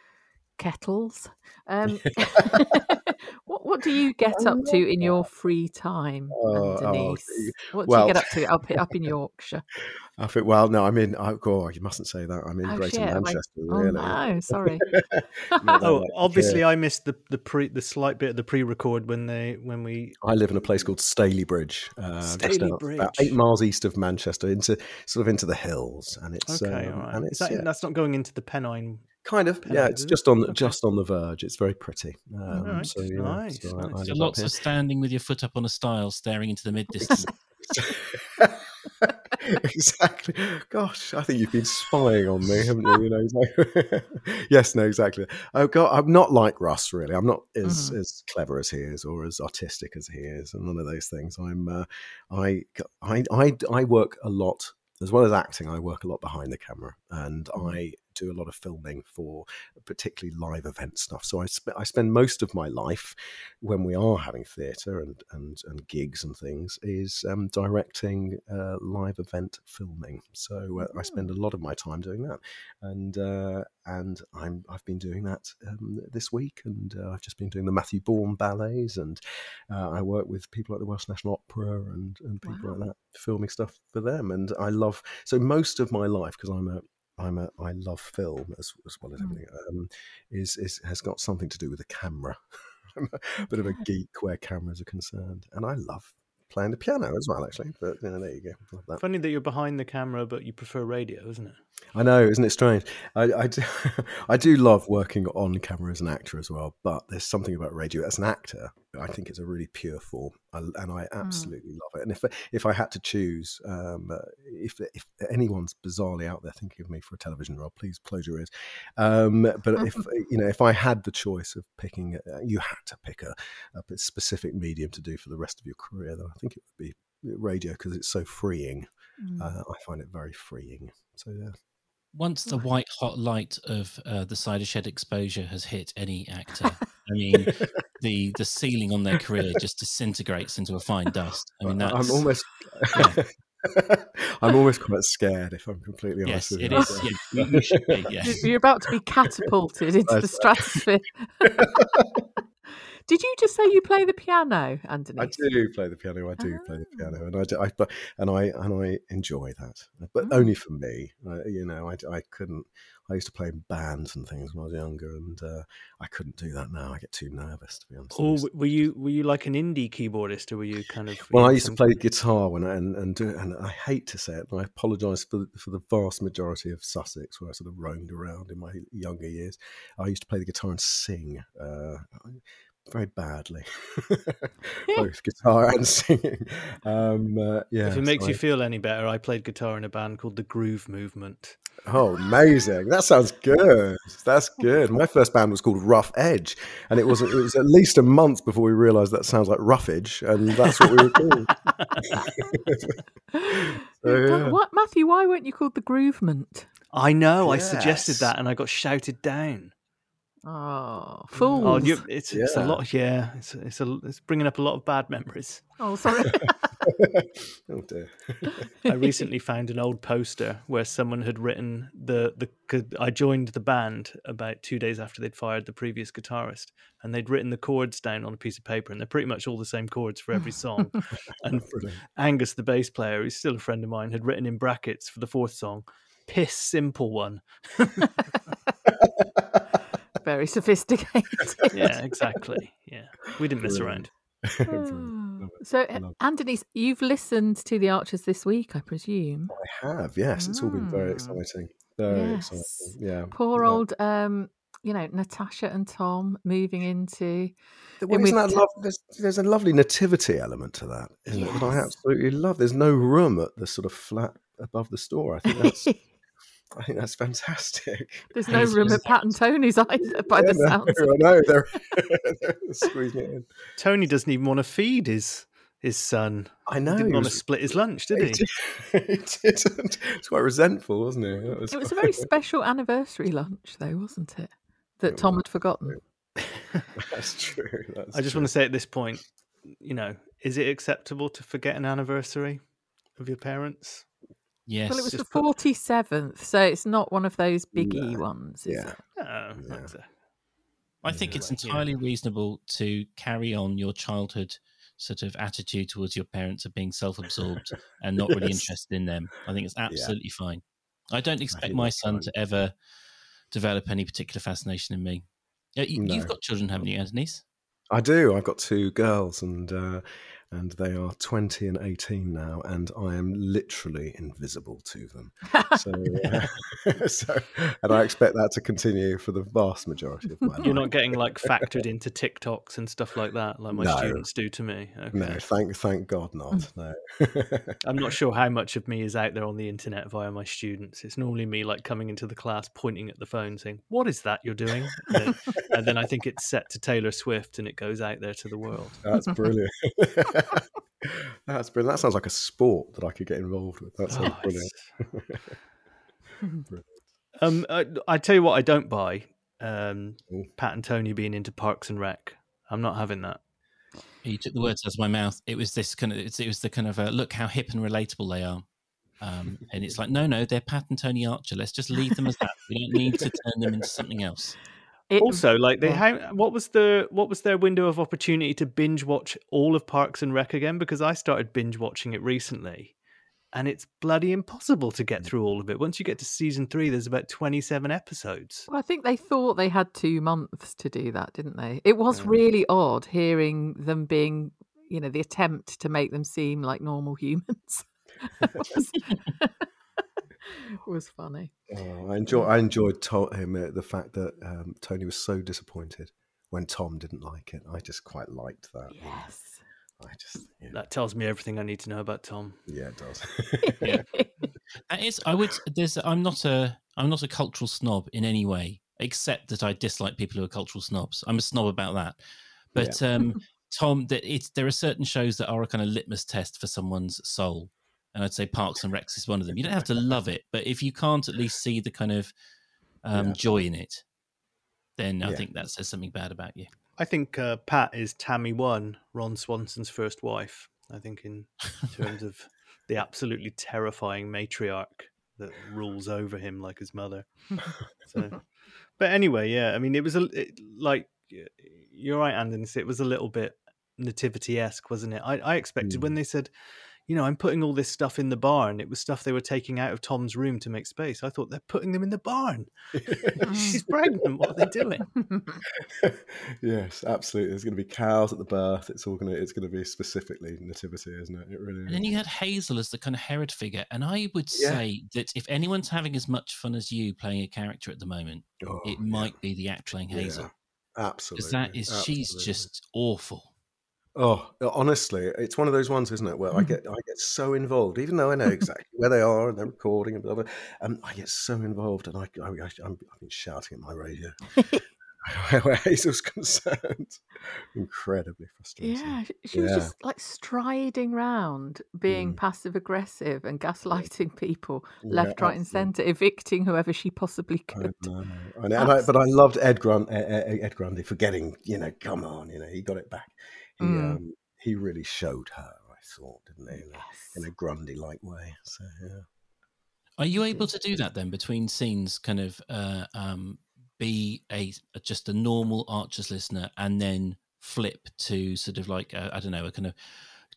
kettles. Um, what what do you get up to in your free time, oh, Denise? Oh, what do well, you get up to up up in Yorkshire? I think. Well, no, I'm in. Oh, God, you mustn't say that. I'm in oh, Greater shit, Manchester. I, really. Oh no, sorry. oh, obviously, I missed the the pre the slight bit of the pre-record when they when we. I live in a place called Stalybridge, uh, Staley out, Bridge, about eight miles east of Manchester, into sort of into the hills, and it's okay. Um, and it's that, yeah. that's not going into the Pennine Kind of, Pennine, yeah. It's just on just on the verge. It's very pretty. Um, right. So yeah, nice. so nice. I, I lots of standing with your foot up on a stile, staring into the mid distance. exactly. Gosh, I think you've been spying on me, haven't you? You know. yes, no, exactly. Oh God, I'm not like Russ. Really, I'm not as mm-hmm. as clever as he is, or as artistic as he is, and none of those things. I'm. Uh, I, I I I work a lot as well as acting. I work a lot behind the camera, and mm-hmm. I do a lot of filming for particularly live event stuff. So I, sp- I spend most of my life when we are having theatre and, and, and gigs and things is um, directing uh, live event filming. So uh, I spend a mm. lot of my time doing that, and uh, and I'm I've been doing that um, this week, and uh, I've just been doing the Matthew Bourne ballets, and uh, I work with people at the Welsh National Opera and and people wow. like that filming stuff for them, and I love so most of my life because I'm a I'm a I love film as, as well as mm. everything. Um, is is has got something to do with the camera. I'm a bit of a geek where cameras are concerned, and I love playing the piano as well, actually. But you know, there you go. That. Funny that you're behind the camera, but you prefer radio, isn't it? I know, isn't it strange? I, I do, I do love working on camera as an actor as well, but there's something about radio as an actor. I think it's a really pure form, and I mm. absolutely mm. love it. And if if I had to choose, um, uh, if if anyone's bizarrely out there thinking of me for a television role, please close your ears. Um, but if you know, if I had the choice of picking, uh, you had to pick a, a specific medium to do for the rest of your career, then I think it would be radio because it's so freeing. Mm. Uh, I find it very freeing. So yeah once the white hot light of uh, the cider shed exposure has hit any actor, I mean, the the ceiling on their career just disintegrates into a fine dust. I mean, that's, I'm almost. Yeah. I'm almost quite scared if I'm completely honest yes, with it you. Is, yeah, you, should be, yes. You're about to be catapulted into the stratosphere. Did you just say you play the piano, Anthony? I do play the piano. I do play the piano, and I, do, I and I and I enjoy that, but oh. only for me. I, you know, I, I couldn't. I used to play in bands and things when I was younger, and uh, I couldn't do that now. I get too nervous, to be honest. Oh, were you were you like an indie keyboardist, or were you kind of? Well, I used to play guitar when I, and and do, and I hate to say it, and I apologise for for the vast majority of Sussex where I sort of roamed around in my younger years. I used to play the guitar and sing. Uh, very badly, both guitar and singing. Um, uh, yeah. If it makes so you feel any better, I played guitar in a band called the Groove Movement. Oh, amazing! That sounds good. That's good. My first band was called Rough Edge, and it was it was at least a month before we realised that sounds like roughage, and that's what we were called. so, yeah. What, Matthew? Why weren't you called the Groovement? I know. Yes. I suggested that, and I got shouted down. Oh, oh, fools! Oh, you, it's, yeah. it's a lot. Yeah, it's it's a, it's bringing up a lot of bad memories. Oh, sorry. oh dear. I recently found an old poster where someone had written the the. I joined the band about two days after they'd fired the previous guitarist, and they'd written the chords down on a piece of paper, and they're pretty much all the same chords for every song. and Angus, the bass player, who's still a friend of mine, had written in brackets for the fourth song, "Piss simple one." Very sophisticated. yeah, exactly. Yeah, we didn't mess around. so, Anthony, you've listened to the Archers this week, I presume. I have. Yes, it's all been very ah. exciting. Very yes. exciting. Yeah. Poor yeah. old, um, you know, Natasha and Tom moving into. Well, isn't that love, there's, there's, a lovely nativity element to that, isn't yes. it? That I absolutely love. There's no room at the sort of flat above the store. I think that's I think that's fantastic. There's no room at Pat and Tony's either, by yeah, the no, sounds. I know they're, they're squeezing it in. Tony doesn't even want to feed his his son. I know. He didn't want to split his lunch, did he? He, didn't. It's quite resentful, wasn't he? Was... It was a very special anniversary lunch, though, wasn't it? That Tom had forgotten. That's true. That's I just true. want to say at this point, you know, is it acceptable to forget an anniversary of your parents? Yes. Well, it was the forty seventh, so it's not one of those biggie no. ones, is yeah. it? No, yeah. I think it's entirely reasonable to carry on your childhood sort of attitude towards your parents of being self-absorbed and not yes. really interested in them. I think it's absolutely yeah. fine. I don't expect I my son fine. to ever develop any particular fascination in me. You, have got children, haven't you, Anthony's? I do. I've got two girls, and uh, and they are 20 and 18 now, and I am literally invisible to them. So, uh, so, and I expect that to continue for the vast majority of my life. You're not getting like factored into TikToks and stuff like that, like my no. students do to me. Okay. No, thank thank God not. No, I'm not sure how much of me is out there on the internet via my students. It's normally me like coming into the class, pointing at the phone, saying, "What is that you're doing?" And then, and then I think it's set to Taylor Swift, and it goes out there to the world. That's brilliant. That's brilliant. That sounds like a sport that I could get involved with. That sounds brilliant. brilliant. Um, I, I, tell you what, I don't buy um, Pat and Tony being into Parks and Rec. I'm not having that. You took the words out of my mouth. It was this kind of. it was the kind of uh, look how hip and relatable they are. Um, and it's like, no, no, they're Pat and Tony Archer. Let's just leave them as that. We don't need to turn them into something else. It, also, like they how what was the what was their window of opportunity to binge watch all of Parks and Rec again? Because I started binge watching it recently, and it's bloody impossible to get mm. through all of it. Once you get to season three, there's about twenty seven episodes. Well, I think they thought they had two months to do that, didn't they? It was really odd hearing them being, you know, the attempt to make them seem like normal humans. was funny. Oh, I enjoy. I enjoyed to- him uh, the fact that um, Tony was so disappointed when Tom didn't like it. I just quite liked that. Yes. I just yeah. that tells me everything I need to know about Tom. Yeah, it does. yeah. That is, I would. There's. I'm not a. I'm not a cultural snob in any way, except that I dislike people who are cultural snobs. I'm a snob about that. But yeah. um, Tom, that it's there are certain shows that are a kind of litmus test for someone's soul, and I'd say Parks and Recs is one of them. You don't have to love it, but if you can't at least see the kind of um, yeah. joy in it, then I think that says something bad about you. I think uh, Pat is Tammy One, Ron Swanson's first wife. I think in terms of the absolutely terrifying matriarch that rules over him like his mother. So, but anyway, yeah, I mean, it was a it, like you're right, Andon. It was a little bit nativity esque, wasn't it? I, I expected mm. when they said you know, I'm putting all this stuff in the barn. It was stuff they were taking out of Tom's room to make space. I thought they're putting them in the barn. She's pregnant. What are they doing? yes, absolutely. There's going to be cows at the birth. It's all going to. It's going to be specifically nativity, isn't it? It really. And is. then you had Hazel as the kind of Herod figure, and I would yeah. say that if anyone's having as much fun as you playing a character at the moment, oh, it might be the actor playing Hazel. Yeah, absolutely. Because that is, absolutely. she's just awful. Oh, honestly, it's one of those ones, isn't it, where I mm-hmm. get I get so involved, even though I know exactly where they are and they're recording and blah blah. Um, I get so involved, and I, I, I I'm, I've been shouting at my radio where Hazel's concerned. Incredibly frustrating. Yeah, she was just like striding round, being mm. passive aggressive and gaslighting people left, yeah, right, and centre, evicting whoever she possibly could. I. I but I loved Ed, Grant, Ed Grundy for getting, you know, come on, you know, he got it back he mm. um, he really showed her. I thought, didn't he, in, yes. a, in a Grundy like way. So yeah. Are you able to do that then between scenes? Kind of uh, um, be a just a normal Archers listener, and then flip to sort of like I don't know a kind of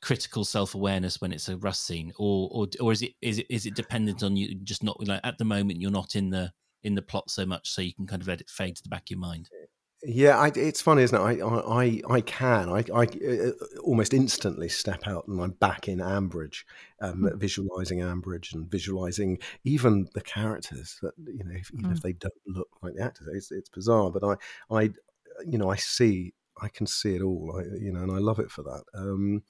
critical self awareness when it's a Russ scene, or or or is it is it is it dependent on you just not like at the moment you're not in the in the plot so much, so you can kind of let it fade to the back of your mind. Yeah, I, it's funny, isn't it? I, I, I can. I, I uh, almost instantly step out and I'm back in Ambridge, um, mm. visualizing Ambridge and visualizing even the characters that you know, if, even mm. if they don't look like the actors, it's, it's bizarre. But I, I, you know, I see, I can see it all. I, you know, and I love it for that. Um,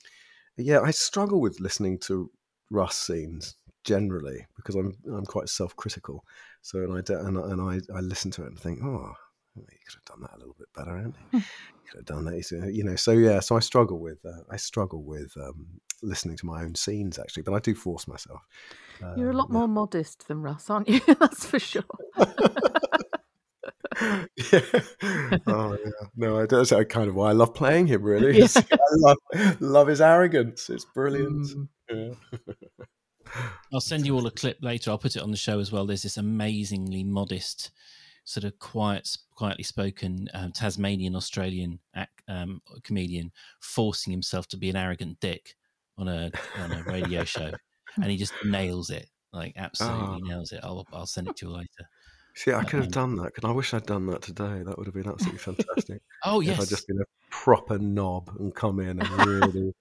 yeah, I struggle with listening to Russ scenes generally because I'm, I'm quite self-critical. So, and I, and, and I, I listen to it and think, oh you could have done that a little bit better, and you could have done that. You know, so yeah, so I struggle with uh, I struggle with um, listening to my own scenes actually, but I do force myself. You're a lot um, more modest than Russ, aren't you? That's for sure. yeah. Oh yeah. No, I that's kind of why I love playing him. Really, yeah. I love love his arrogance. It's brilliant. Mm. Yeah. I'll send you all a clip later. I'll put it on the show as well. There's this amazingly modest sort of quiet, quietly spoken um, Tasmanian Australian um, comedian forcing himself to be an arrogant dick on a on a radio show, and he just nails it, like absolutely oh. nails it. I'll I'll send it to you later. See, I could have um, done that. Cause I wish I'd done that today. That would have been absolutely fantastic. oh yes, if I'd just been a proper knob and come in and really.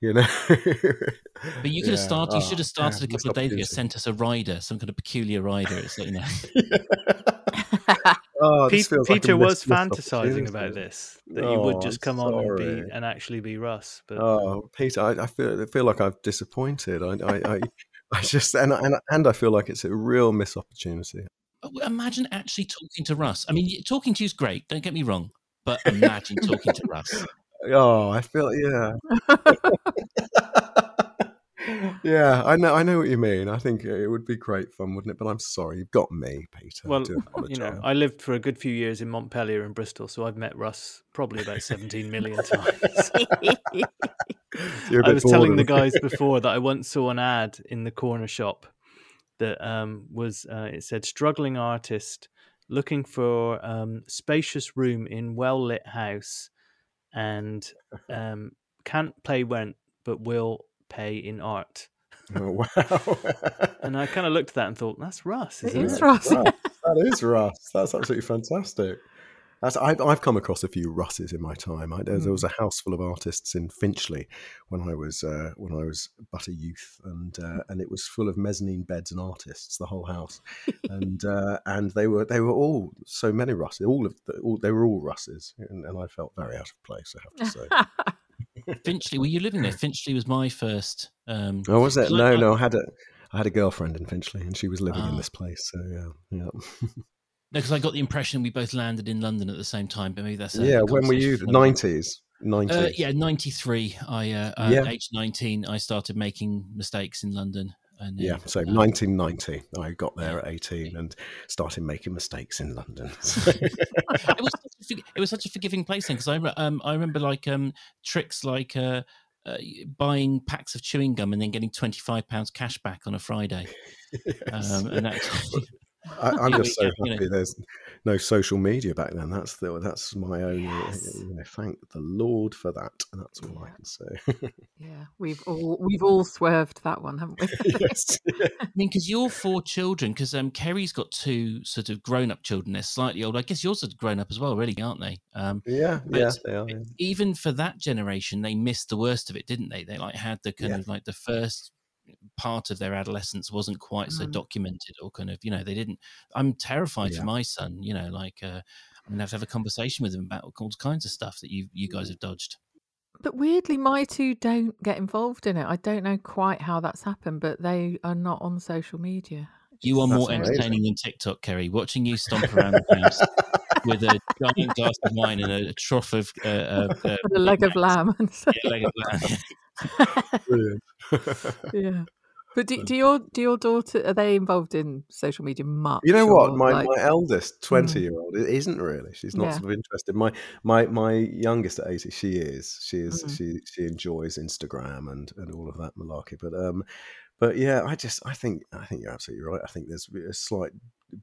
you know. but you could yeah. have started. You should have ah, started yeah, a couple of days ago. Sent us a rider, some kind of peculiar rider. It's like you know. Oh, Peter, Peter like was fantasizing about this that oh, you would just oh, come on and be and actually be Russ. But oh, Peter, I, I feel I feel like I've disappointed. I, I, I, I just and, and and I feel like it's a real missed opportunity. Oh, imagine actually talking to Russ. I mean, talking to you is great. Don't get me wrong, but imagine talking to Russ. Oh, I feel yeah. yeah, I know. I know what you mean. I think it would be great fun, wouldn't it? But I'm sorry, you've got me, Peter. Well, you know, I lived for a good few years in Montpelier and Bristol, so I've met Russ probably about 17 million times. I was telling the guys before that I once saw an ad in the corner shop that um, was uh, it said struggling artist looking for um, spacious room in well lit house and um, can't play rent but will pay in art. Oh, wow. and I kind of looked at that and thought, that's Russ, isn't it? Is it? Russ. that is Russ. That's absolutely fantastic. That's, I've, I've come across a few Russes in my time. I, there, mm. there, was hmm. a house full of artists in Finchley when I was uh, when I was but a youth, and uh, and it was full of mezzanine beds and artists, the whole house, and uh, and they were they were all so many Russes, all of the, all, they were all Russes, and, and I felt very out of place. I have to say. Finchley, were you living there? Finchley was my first. Um, oh, was it? No, I, no. I had a I had a girlfriend in Finchley, and she was living in ah. this place. So yeah, yeah. No, because I got the impression we both landed in London at the same time, but maybe that's a, yeah. when were you? Nineties. 90s. Uh, yeah, 93. I, uh, uh, yeah. age 19, I started making mistakes in London. And yeah, so 1990, um, I got there at 18 and started making mistakes in London. it, was such a, it was such a forgiving place then because I, um, I remember like um, tricks like uh, uh, buying packs of chewing gum and then getting 25 pounds cash back on a Friday. yes. um, and that, I, am just so happy you know. there's no social media back then. That's the that's my own. Yes. You know, thank the Lord for that. And That's all I can say. yeah, we've all we've all swerved that one, haven't we? yes. I mean, because you're four children. Because um, Kerry's got two sort of grown-up children. They're slightly older. I guess yours are grown up as well, really, aren't they? Um, yeah, yeah, they are. Even for that generation, they missed the worst of it, didn't they? They like had the kind yeah. of like the first part of their adolescence wasn't quite so mm. documented or kind of you know they didn't i'm terrified yeah. for my son you know like uh, i'm gonna have to have a conversation with him about all kinds of stuff that you you guys have dodged. But weirdly my two don't get involved in it. I don't know quite how that's happened but they are not on social media. You are more entertaining than tiktok kerry watching you stomp around the house with a giant glass of wine and a, a trough of uh, uh, uh, a leg of lamb yeah, leg of lamb. Brilliant. yeah. But do, do, your do your daughter are they involved in social media much? You know what, my, like... my eldest twenty year old isn't really. She's not yeah. sort of interested. My my my youngest at eighty, she is. She is. Mm-hmm. She she enjoys Instagram and and all of that malarkey. But um, but yeah, I just I think I think you're absolutely right. I think there's a slight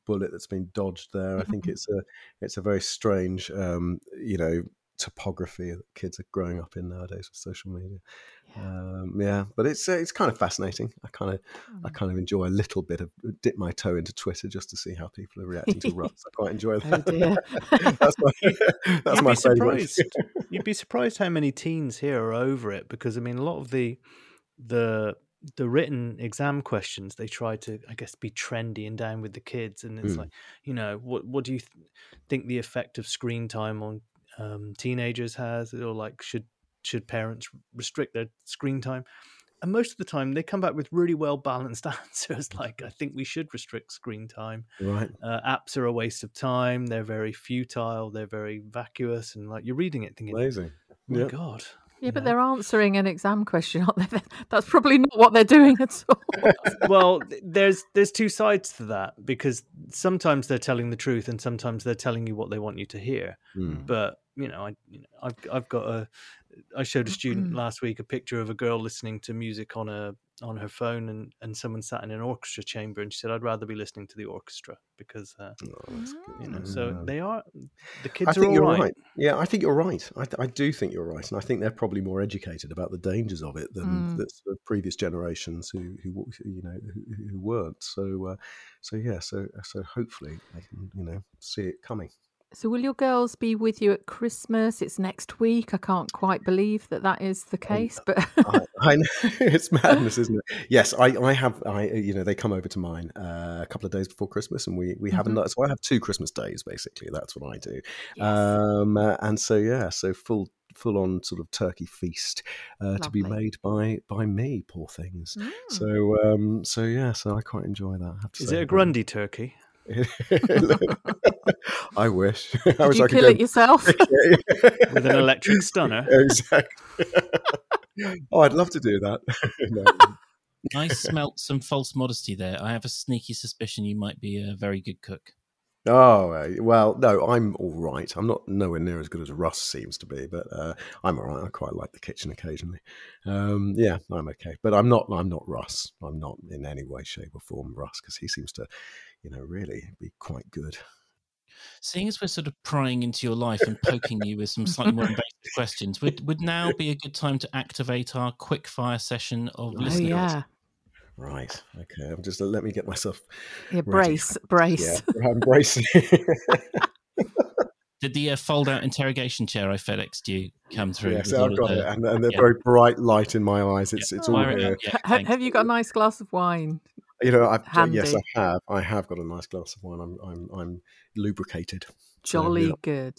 bullet that's been dodged there. I think mm-hmm. it's a it's a very strange um, you know topography that kids are growing up in nowadays with social media. Yeah, um, yeah but it's uh, it's kind of fascinating. I kind of mm. I kind of enjoy a little bit of uh, dip my toe into Twitter just to see how people are reacting to Russ. I quite enjoy oh, that. Oh that's my, that's You'd my favorite. You'd be surprised how many teens here are over it because I mean a lot of the the the written exam questions they try to i guess be trendy and down with the kids and it's mm. like you know what what do you th- think the effect of screen time on um, teenagers has, or like should should parents restrict their screen time? And most of the time, they come back with really well balanced answers. Like, I think we should restrict screen time. Right. Uh, apps are a waste of time. They're very futile. They're very vacuous, and like you're reading it thinking, amazing. Oh my yep. God, yeah, but they're answering an exam question, aren't they? That's probably not what they're doing at all. well, there's there's two sides to that because sometimes they're telling the truth and sometimes they're telling you what they want you to hear. Mm. But you know, I you know, I've I've got a I showed a student last week a picture of a girl listening to music on a on her phone and, and someone sat in an orchestra chamber and she said I'd rather be listening to the orchestra because uh, oh, you know so they are the kids I think you're right. right. yeah I think you're right I, I, do think you're right and I think they're probably more educated about the dangers of it than mm. the previous generations who who you know who, who weren't so uh, so yeah so so hopefully they can you know see it coming so, will your girls be with you at Christmas? It's next week. I can't quite believe that that is the case, but I, I, know it's madness, isn't it? Yes, I, I have. I, you know, they come over to mine uh, a couple of days before Christmas, and we we mm-hmm. have a. So I have two Christmas days basically. That's what I do. Yes. Um, uh, and so yeah, so full full on sort of turkey feast uh, to be made by by me, poor things. Mm. So um, so yeah, so I quite enjoy that. I Is it a Grundy turkey? I wish. Did I wish you I kill it yourself with an electric stunner. Exactly. oh, I'd love to do that. no. I smelt some false modesty there. I have a sneaky suspicion you might be a very good cook. Oh well, no, I'm all right. I'm not nowhere near as good as Russ seems to be, but uh, I'm all right. I quite like the kitchen occasionally. Um, yeah, I'm okay, but I'm not. I'm not Russ. I'm not in any way, shape, or form Russ because he seems to, you know, really be quite good. Seeing as we're sort of prying into your life and poking you with some slightly more invasive questions, would would now be a good time to activate our quick fire session of oh, listeners? Yeah. Right. Okay. I'm just let me get myself. Yeah, brace, brace. Yeah, I'm bracing. Did the uh, fold-out interrogation chair I FedExed you come through? Yes, I've got the, it, and, and the yeah. very bright light in my eyes. It's yeah. it's all here. Yeah, have you got a nice glass of wine? You know, I've, yes, I have. I have got a nice glass of wine. I'm I'm, I'm lubricated. Jolly so, good.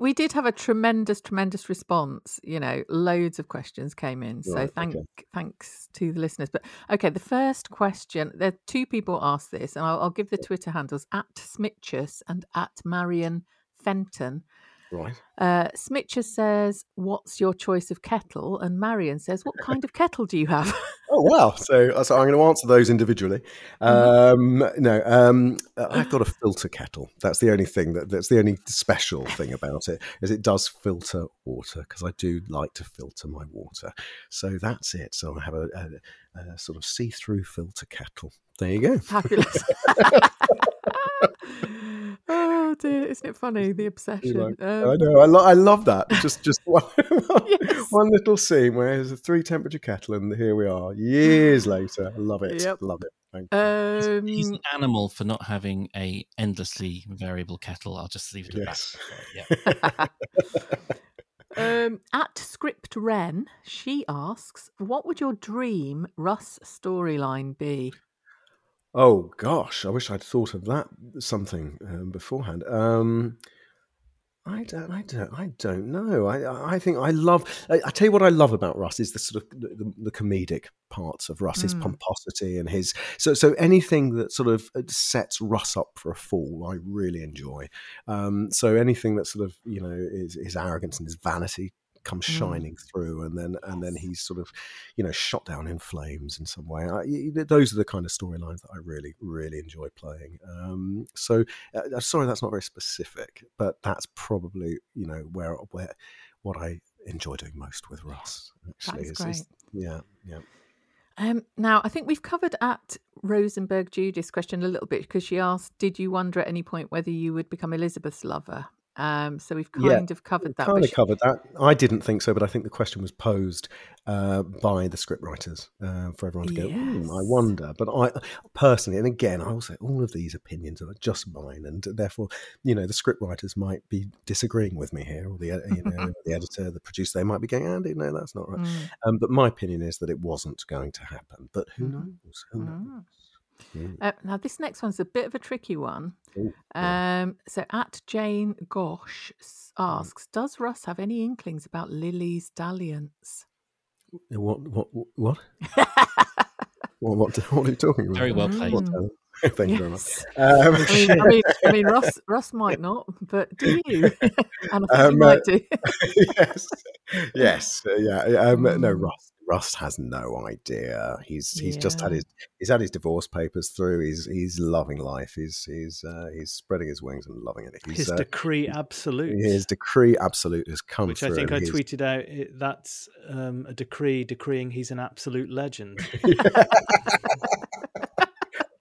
We did have a tremendous, tremendous response. You know, loads of questions came in. So right, thank, okay. thanks to the listeners. But okay, the first question there are two people asked this, and I'll, I'll give the Twitter handles at Smitchus and at Marion Fenton. Right. Uh, Smitcher says, "What's your choice of kettle?" And Marion says, "What kind of kettle do you have?" oh wow! So, so I'm going to answer those individually. Mm-hmm. Um, no, um, I've got a filter kettle. That's the only thing that that's the only special thing about it is it does filter water because I do like to filter my water. So that's it. So I have a, a, a sort of see-through filter kettle. There you go. Fabulous. oh dear, isn't it funny the obsession? um, I know, I, lo- I love that. Just just one, yes. one little scene where there's a three temperature kettle, and here we are years later. I love it, yep. love it. Um, he's, he's, an animal for not having a endlessly variable kettle. I'll just leave it at yes. that. Yeah. um, at Script Ren, she asks, "What would your dream Russ storyline be?" Oh gosh, I wish I'd thought of that something um, beforehand. Um, I don't, I don't, I don't know. I, I think I love. I, I, tell you what I love about Russ is the sort of the, the comedic parts of Russ, mm. his pomposity and his. So, so anything that sort of uh, sets Russ up for a fall, I really enjoy. Um, so anything that sort of you know is his arrogance and his vanity comes mm. shining mm. through, and then and then he's sort of, you know, shot down in flames in some way. I, those are the kind of storylines that I really really enjoy playing. Um, so uh, uh, sorry, that's not very specific, but that's probably you know where where what I enjoy doing most with Russ. Actually, that's great. yeah, yeah. Um, now, I think we've covered at Rosenberg Judith's question a little bit because she asked, "Did you wonder at any point whether you would become Elizabeth's lover?" Um, so we've kind yeah, of covered that. Kind of covered that. I didn't think so, but I think the question was posed uh, by the scriptwriters uh, for everyone to go. Yes. I wonder. But I personally, and again, I will say all of these opinions are just mine, and therefore, you know, the scriptwriters might be disagreeing with me here, or the you know the editor, the producer, they might be going, Andy, no, that's not right. Mm. Um, but my opinion is that it wasn't going to happen. But who mm. knows? Who knows? Mm. Mm. Uh, now, this next one's a bit of a tricky one. Ooh, yeah. um, so, at Jane Gosh mm. asks, does Russ have any inklings about Lily's dalliance? What? What? What? what, what, what, are you talking about? Very well played. Mm. Thank yes. you very much. Um, I, mean, I, mean, I mean, Russ, Russ might not, but do you? and I think um, you might do. yes, yes, uh, yeah. Um, no, mm. Russ Russ has no idea. He's he's yeah. just had his he's had his divorce papers through. He's he's loving life. He's he's uh, he's spreading his wings and loving it. He's, his uh, decree absolute. His decree absolute has come Which. I think I tweeted out. That's um, a decree decreeing he's an absolute legend.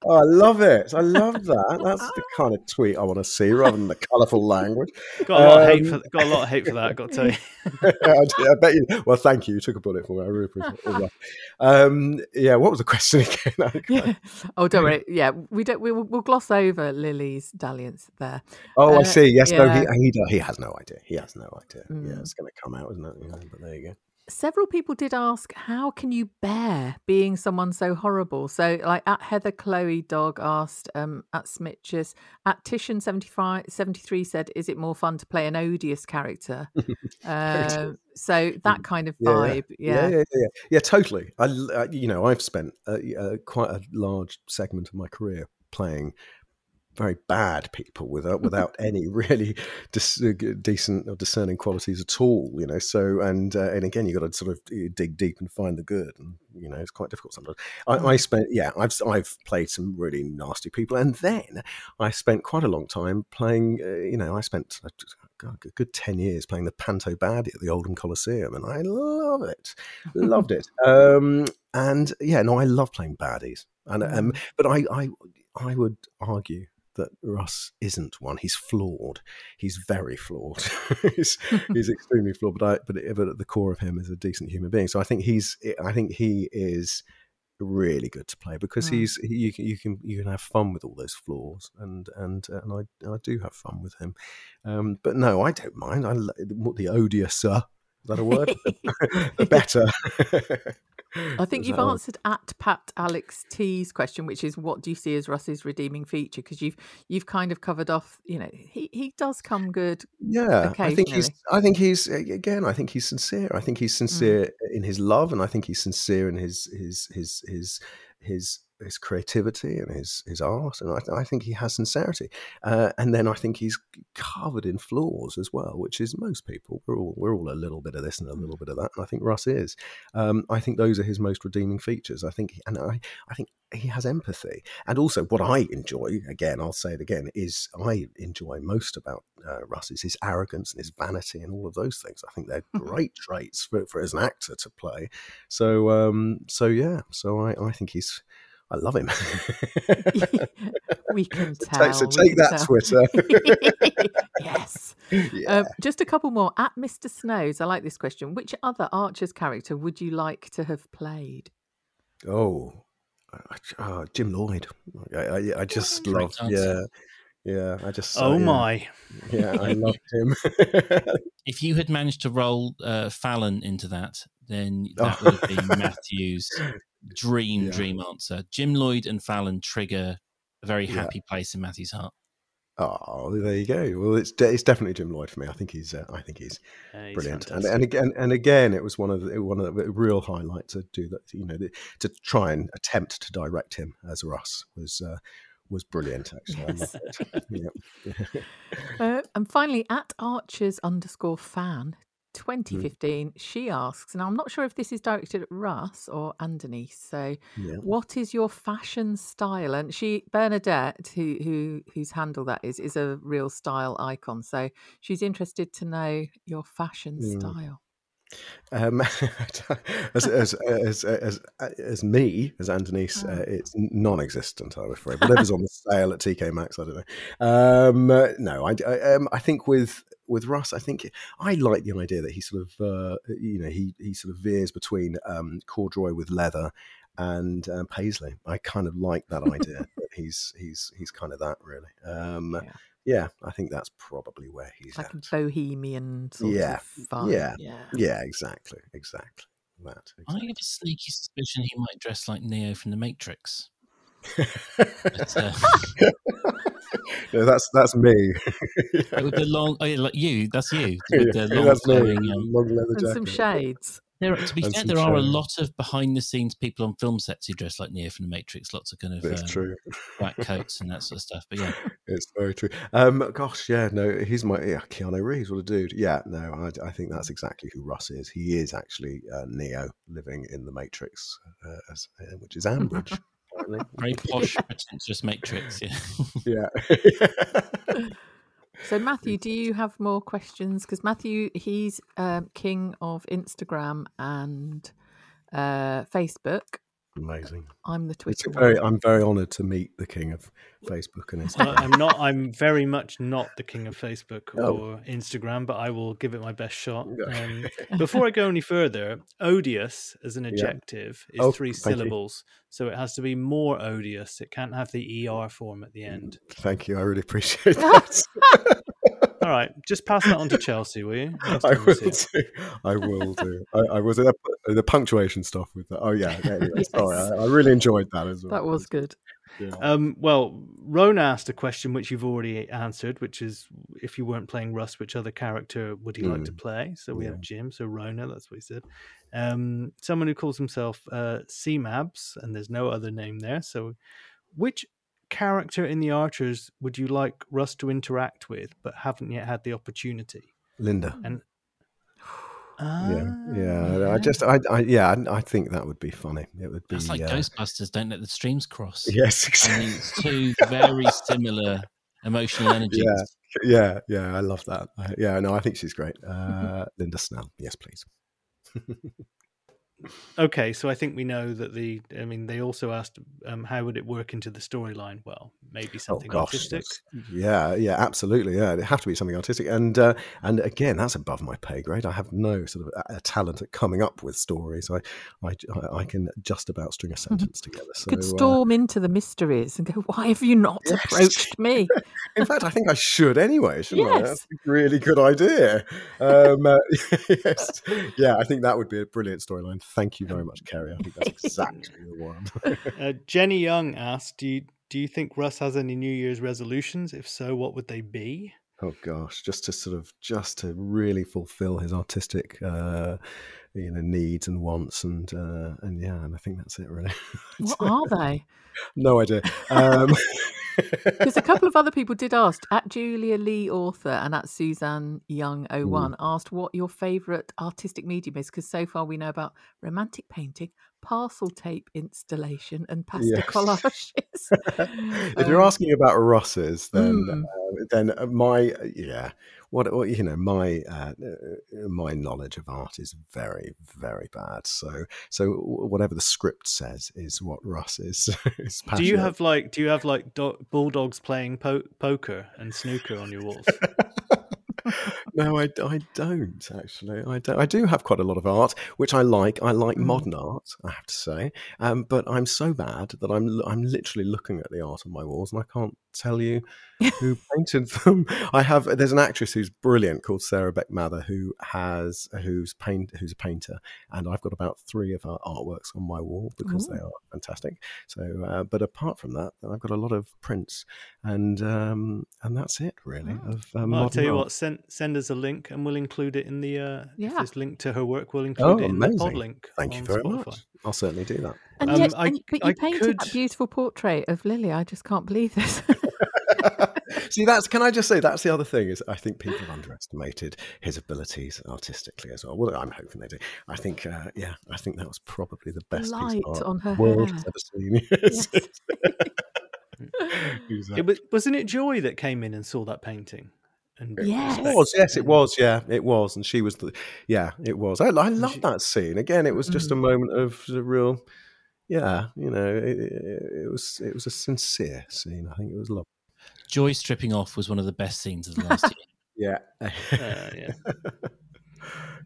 Oh, I love it. I love that. That's the kind of tweet I want to see rather than the colourful language. Got a lot um, of hate for got a lot of hate for that. Got to tell you. I, bet you. Well, thank you. You took a bullet for me. I really appreciate it. Um, yeah. What was the question again? yeah. Oh, don't worry. Yeah, we don't. We will, we'll gloss over Lily's dalliance there. Oh, uh, I see. Yes. Yeah. No. He, he, he has no idea. He has no idea. Mm. Yeah, it's going to come out, isn't it? Yeah, but there you go several people did ask, how can you bear being someone so horrible? So, like at Heather Chloe Dog asked, um, at Smitches, at Titian 75, 73 said, is it more fun to play an odious character? uh, so that kind of vibe, yeah, yeah, yeah, yeah, yeah, yeah totally. I, uh, you know, I've spent uh, quite a large segment of my career playing very bad people without without any really dis- uh, decent or discerning qualities at all. You know, so and uh, and again, you got to sort of uh, dig deep and find the good, and you know, it's quite difficult sometimes. I, I mm. spent, yeah, I've I've played some really nasty people, and then I spent quite a long time playing. Uh, you know, I spent. God, a good 10 years playing the Panto Baddie at the Oldham Coliseum, and I love it. Loved it. Um, and yeah, no, I love playing baddies. And um, mm. but I, I I would argue that Russ isn't one. He's flawed. He's very flawed. he's, he's extremely flawed. But I, but, but at the core of him is a decent human being. So I think he's. I think he is really good to play because mm. he's he, you can you can you can have fun with all those flaws and and and I I do have fun with him, um, but no, I don't mind. I what the odious is that a word? the better. I think you've answered at Pat Alex T's question, which is what do you see as Russ's redeeming feature? Because you've you've kind of covered off. You know, he he does come good. Yeah, I think he's. I think he's again. I think he's sincere. I think he's mm. sincere mm. in his love, and I think he's sincere in his his his his his his creativity and his his art, and I, I think he has sincerity. Uh, and then I think he's covered in flaws as well, which is most people. We're all we're all a little bit of this and a little bit of that, and I think Russ is. Um, I think those are his most redeeming features. I think, and I I think he has empathy, and also what I enjoy. Again, I'll say it again: is I enjoy most about uh, Russ is his arrogance and his vanity and all of those things. I think they're great traits for, for as an actor to play. So um, so yeah, so I I think he's I love him. we can tell. So take, that, tell. Twitter. yes. Yeah. Um, just a couple more. At Mr. Snows, I like this question. Which other Archer's character would you like to have played? Oh, uh, Jim Lloyd. I, I, I just oh, love, yeah. Yeah, I just. oh yeah. my! Yeah, I loved him. if you had managed to roll uh, Fallon into that, then that would have been Matthew's dream yeah. dream answer. Jim Lloyd and Fallon trigger a very happy yeah. place in Matthew's heart. Oh, there you go. Well, it's de- it's definitely Jim Lloyd for me. I think he's uh, I think he's, yeah, he's brilliant. And, and again and again, it was one of the, one of the real highlights to do that. You know, the, to try and attempt to direct him as Russ was. Uh, was brilliant actually. Yes. yeah. uh, and finally, at Archers underscore fan 2015, mm. she asks, and I'm not sure if this is directed at Russ or Andonis. So, yeah. what is your fashion style? And she, Bernadette, who who whose handle that is, is a real style icon. So she's interested to know your fashion mm. style. Um, as, as, as, as, as, me, as Andonis, uh, oh. it's non-existent. I'm afraid. Whatever's on the sale at TK Maxx, I don't know. Um, no, I, I, um, I think with with Russ, I think I like the idea that he sort of, uh, you know, he he sort of veers between um, corduroy with leather and uh, paisley. I kind of like that idea. that he's he's he's kind of that really. Um, yeah. Yeah. I think that's probably where he's like at. a bohemian sort yeah. of fun. Yeah, yeah, yeah, exactly, exactly. That. Exactly. I have a sneaky suspicion he might dress like Neo from the Matrix. but, uh... no, that's that's me. yeah. With the long, oh, like you, that's you. With the long, that's flowing, um, long leather jacket. And some shades. There, to be fair, there are a lot of behind the scenes people on film sets who dress like Neo from the Matrix. Lots of kind of um, true. black coats and that sort of stuff. But yeah, it's very true. Um, gosh, yeah, no, he's my yeah, Keanu Reeves. What a dude! Yeah, no, I, I think that's exactly who Russ is. He is actually uh, Neo living in the Matrix, uh, as, uh, which is Ambridge. Very posh, pretentious matrix. Yeah. yeah. So, Matthew, do you have more questions? Because Matthew, he's um, king of Instagram and uh, Facebook. Amazing. I'm the Twitter. Very, I'm very honoured to meet the king of Facebook and Instagram. I'm not. I'm very much not the king of Facebook oh. or Instagram, but I will give it my best shot. Um, before I go any further, odious as an adjective yeah. is oh, three syllables, you. so it has to be more odious. It can't have the er form at the end. Thank you. I really appreciate that. All right, just pass that on to Chelsea, will you? I will do. I will do. I, I was uh, the punctuation stuff with that. Oh yeah, anyway, yes. sorry. I, I, really enjoyed that as well. That was good. Yeah. Um, well, Rona asked a question which you've already answered, which is if you weren't playing Russ, which other character would he mm. like to mm. play? So we yeah. have Jim, so Rona, that's what he said. Um, someone who calls himself uh, C-Mabs, and there's no other name there. So which character in the Archers would you like Russ to interact with, but haven't yet had the opportunity? Linda. And Ah, yeah, yeah. I just, I, I, yeah, I, think that would be funny. It would be. It's like uh, Ghostbusters. Don't let the streams cross. Yes, exactly. I mean, it's two very similar emotional energies. Yeah, yeah, yeah. I love that. Yeah, no, I think she's great. Uh, Linda Snell. Yes, please. okay, so I think we know that the. I mean, they also asked um, how would it work into the storyline. Well, maybe oh, something oh, gosh, artistic. Yeah, yeah, absolutely. Yeah, it have to be something artistic. And uh, and again, that's above my pay grade. I have no sort of a, a talent at coming up with stories. I I, I can just about string a mm-hmm. sentence mm-hmm. together. So, could uh storm uh, into the mysteries and go, "Why have you not yes. approached me?" In fact, I think I should anyway. Shouldn't yes. I? That's a really good idea. Um, uh, yes, yeah, I think that would be a brilliant storyline. Thank you very much, Kerry. I think that's exactly the one. uh, Jenny Young asked, "Do you do you think Russ has any New Year's resolutions? If so, what would they be?" Oh gosh, just to sort of just to really fulfil his artistic, uh, you know, needs and wants, and uh, and yeah, and I think that's it really. what are they? no idea. Um, because a couple of other people did ask at Julia Lee author and at Suzanne Young 01 mm. asked what your favourite artistic medium is because so far we know about romantic painting, parcel tape installation, and pasta yes. collages. if you're um, asking about Russ's, then mm. uh, then uh, my yeah what, what you know my uh, uh, my knowledge of art is very very bad so so whatever the script says is what russ is, is do you have like do you have like do- bulldogs playing po- poker and snooker on your walls no, I, I don't actually. I don't. I do have quite a lot of art, which I like. I like mm. modern art, I have to say. Um, but I'm so bad that I'm I'm literally looking at the art on my walls, and I can't tell you who painted them. I have there's an actress who's brilliant called Sarah Beck Mather who has who's paint who's a painter, and I've got about three of her artworks on my wall because they are fantastic. So, uh, but apart from that, I've got a lot of prints, and um, and that's it really. Oh. Of um, well, I'll tell you art. what, send send us a link, and we'll include it in the uh, yeah. if there's link to her work, we'll include oh, it in amazing. the pod link. Thank you very Spotify. much. I'll certainly do that. And um, yet, I, and, but you I painted could... that beautiful portrait of Lily. I just can't believe this. See, that's can I just say that's the other thing is I think people have underestimated his abilities artistically as well. Well, I'm hoping they do. I think, uh, yeah, I think that was probably the best Light piece of art on her the world has ever seen. Yes. yes. it was, wasn't it Joy that came in and saw that painting? And yes. It was, yes, it was, yeah, it was, and she was the, yeah, it was. I, I love she, that scene. Again, it was just mm. a moment of the real, yeah, you know, it, it, it, was, it was a sincere scene. I think it was lovely. Joy stripping off was one of the best scenes of the last year. yeah, uh, yeah,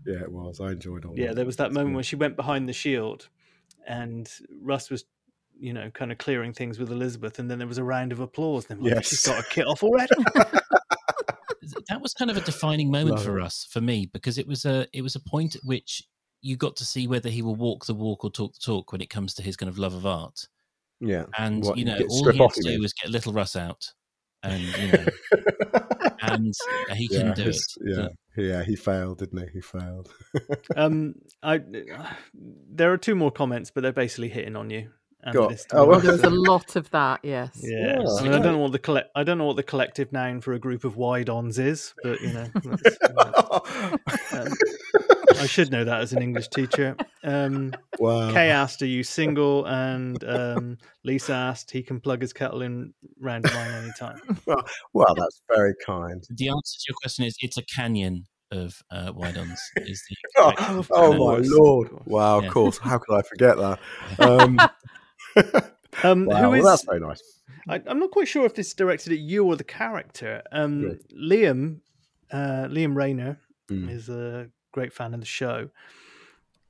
yeah, it was. I enjoyed all. Yeah, there was that moment when she went behind the shield, and Russ was you know, kind of clearing things with Elizabeth, and then there was a round of applause. And like, yes. she's got a kit off already. that was kind of a defining moment Love for it. us, for me, because it was a it was a point at which you got to see whether he will walk the walk or talk the talk when it comes to his kind of love of art. Yeah, and what, you know, all he had to do was get little Russ out, and you know, and he yeah, couldn't do it. Yeah, yeah, he failed, didn't he? He failed. um, I there are two more comments, but they're basically hitting on you. Oh, well, there's a lot of that. Yes. Yeah. yeah. I, mean, I, don't know what the collect. I don't know what the collective noun for a group of wide-ons is, but you know, um, I should know that as an English teacher. Um, wow. Kay asked, "Are you single?" And um, Lisa asked, "He can plug his kettle in round mine anytime." Well, well, that's very kind. The answer to your question is it's a canyon of uh, Wide-ons. Is the oh, oh my lord! Wow, yeah. of course. How could I forget that? Um, um, wow, well, that's very nice. I, am not quite sure if this is directed at you or the character. Um, Liam, uh, Liam Rayner mm. is a great fan of the show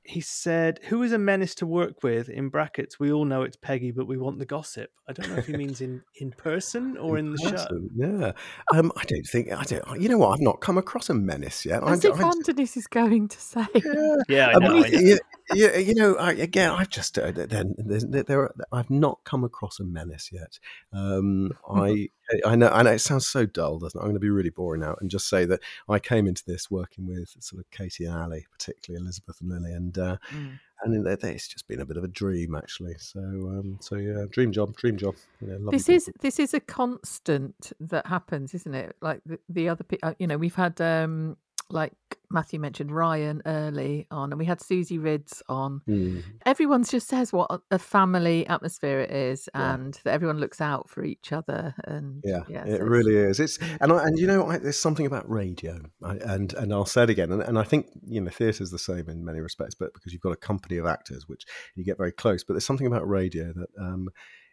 he said, "Who is a menace to work with?" In brackets, we all know it's Peggy, but we want the gossip. I don't know if he means in in person or in, in the person, show. Yeah, um, I don't think I don't. You know what? I've not come across a menace yet. As I, if I, Andonis is going to say. Yeah, yeah, I know. Um, I know. You, you, know, I, again, I've just uh, then there, there, I've not come across a menace yet. Um, I I know, I know it sounds so dull, doesn't it? I'm going to be really boring now and just say that I came into this working with sort of Katie and Ali, particularly Elizabeth and Lily, and uh, mm. and it's just been a bit of a dream actually. So um, so yeah, dream job, dream job. Know, this is this is a constant that happens, isn't it? Like the, the other, uh, you know, we've had um, like Matthew mentioned Ryan early on, and we had Susie Riddell on. Mm. Everyone just says what a family atmosphere it is, and that everyone looks out for each other. And yeah, yeah it so really is. It's and I, and you know I, there's something about radio, I, and and I'll say it again, and, and I think you know theatre is the same in many respects, but because you've got a company of actors, which you get very close. But there's something about radio that. Um,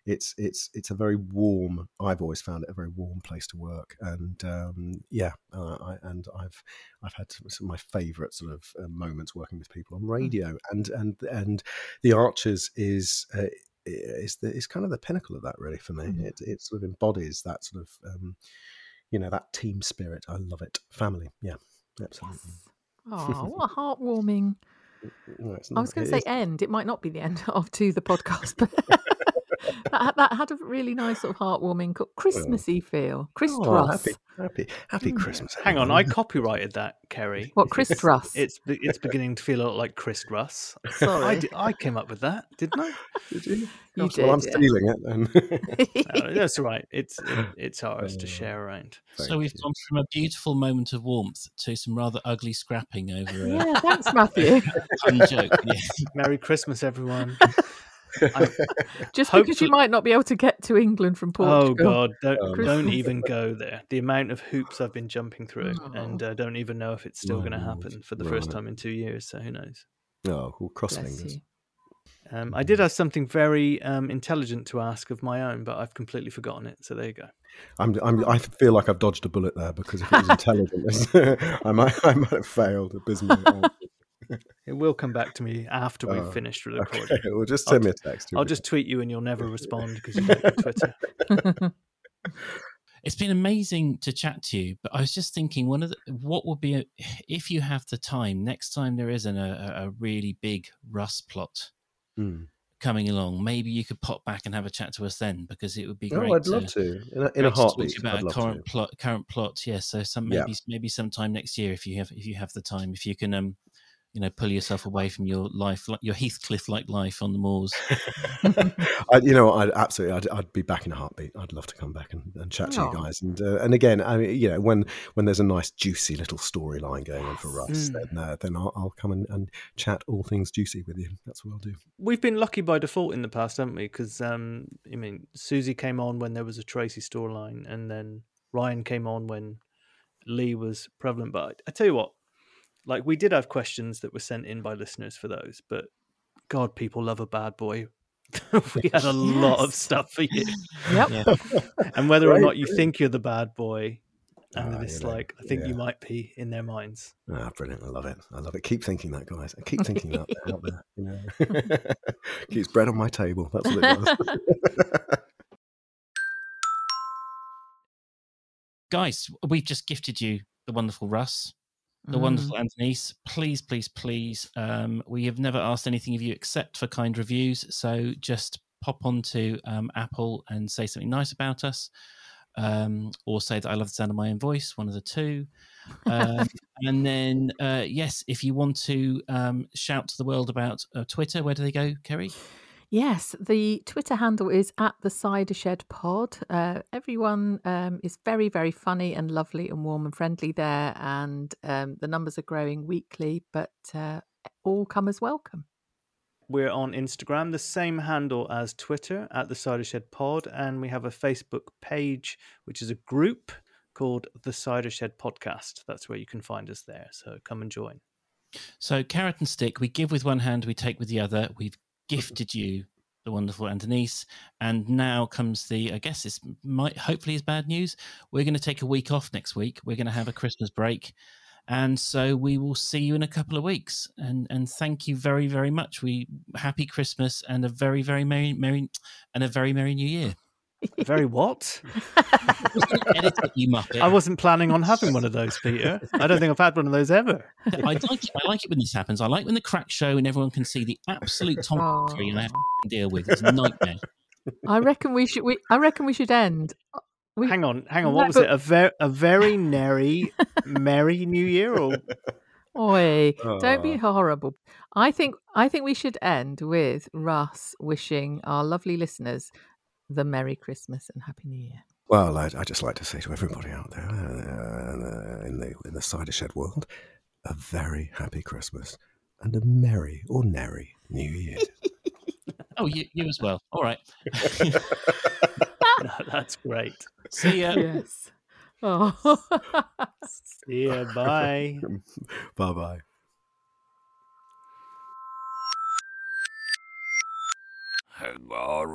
it's it's it's a very warm. I've always found it a very warm place to work, and um, yeah, uh, I, and I've I've had some of my favourite sort of uh, moments working with people on hmm. radio, and and and the Archers is. Uh, is the is kind of the pinnacle of that really for me. Mm-hmm. It it sort of embodies that sort of um, you know that team spirit. I love it. Family, yeah, absolutely. Yes. Oh, what a heartwarming. No, I was going to say is. end. It might not be the end of to the podcast, but that, that, had a really nice sort of heartwarming, Christmassy feel. Chris oh, Happy, happy, happy mm. Christmas. Hang on, I copyrighted that, Kerry. What Chris Russ? It's it's beginning to feel a lot like Chris Russ. Sorry, I, did, I came up with that, didn't I? Did you? You did. Well, I'm yeah. stealing it then. no, that's right. It's it, it's ours to uh, share around. so we've gone from a beautiful moment of warmth to some rather ugly scrapping over. Yeah, thanks, Matthew. joke. Yeah. Merry Christmas, everyone. Just because you might not be able to get to England from Portugal. Oh God, don't, don't even go there. The amount of hoops I've been jumping through, oh. and uh, don't even know if it's still going to happen for the right. first time in two years. So who knows? Oh, well, cross fingers. Um, I did have something very um, intelligent to ask of my own, but I've completely forgotten it. So there you go. I'm, I'm, i feel like I've dodged a bullet there because if it was intelligent, I might, I might have failed abysmally. It will come back to me after we've oh, finished recording. Okay. Well, just send I'll, me a text. I'll just tweet you, and you'll never respond because you don't Twitter. it's been amazing to chat to you, but I was just thinking, one of the, what would be a, if you have the time next time there isn't a, a really big Russ plot. Mm coming along, maybe you could pop back and have a chat to us then because it would be great. Oh, I'd to, love to. In a, in a heartbeat. about a current plot, current plot. Yes. Yeah, so some maybe yeah. maybe sometime next year if you have if you have the time, if you can um you know, pull yourself away from your life, like your Heathcliff-like life on the moors. I, you know, I'd absolutely, I'd, I'd, be back in a heartbeat. I'd love to come back and, and chat to you guys. And uh, and again, I mean, you know, when when there's a nice juicy little storyline going on for Russ, mm. then uh, then I'll, I'll come and, and, chat all things juicy with you. That's what I'll do. We've been lucky by default in the past, haven't we? Because um, I mean, Susie came on when there was a Tracy storyline, and then Ryan came on when Lee was prevalent. But I tell you what, like we did have questions that were sent in by listeners for those, but God, people love a bad boy. we had a yes. lot of stuff for you. Yep. Yeah. and whether or not you think you're the bad boy, and ah, it's like I think yeah. you might be in their minds. Ah, brilliant! I love it. I love it. Keep thinking that, guys. I keep thinking that out there. You know, keeps bread on my table. That's what it does. guys, we've just gifted you the wonderful Russ the mm. wonderful Andonis. Please, please, please. Um, we have never asked anything of you except for kind reviews. So just pop onto um, Apple and say something nice about us, um, or say that I love the sound of my own voice. One of the two. Um, and then, uh, yes, if you want to um, shout to the world about uh, Twitter, where do they go, Kerry? Yes, the Twitter handle is at the Cider Shed Pod. Uh, everyone um, is very, very funny and lovely and warm and friendly there, and um, the numbers are growing weekly, but uh, all comers welcome. We're on Instagram, the same handle as Twitter at the Cider Shed Pod, and we have a Facebook page, which is a group called the Cider Shed Podcast. That's where you can find us there. So come and join. So carrot and stick, we give with one hand, we take with the other. We've gifted you the wonderful Andonis. And now comes the, I guess this might hopefully is bad news. We're going to take a week off next week. We're going to have a Christmas break. And so we will see you in a couple of weeks. And and thank you very, very much. We happy Christmas and a very, very merry merry and a very merry new year. Very what? Edit you muppet. I wasn't planning on having one of those, Peter. I don't think I've had one of those ever. I like it. I like it when this happens. I like when the crack show and everyone can see the absolute tomfoolery and I have to deal with. It's a nightmare. I reckon we should. We, I reckon we should end. We, hang on, hang on. What was but... it? A very, a very merry, merry New Year, or? Oi! Don't be horrible. I think I think we should end with Russ wishing our lovely listeners the Merry Christmas and Happy New Year. Well, I'd, I'd, just like to say to everybody out there, uh, uh, in the in the cider shed world, a very happy Christmas and a merry or nary New Year. oh, you, you as well. All right. That's great. See ya. Yes. Oh. See ya. Bye. bye bye. Hagar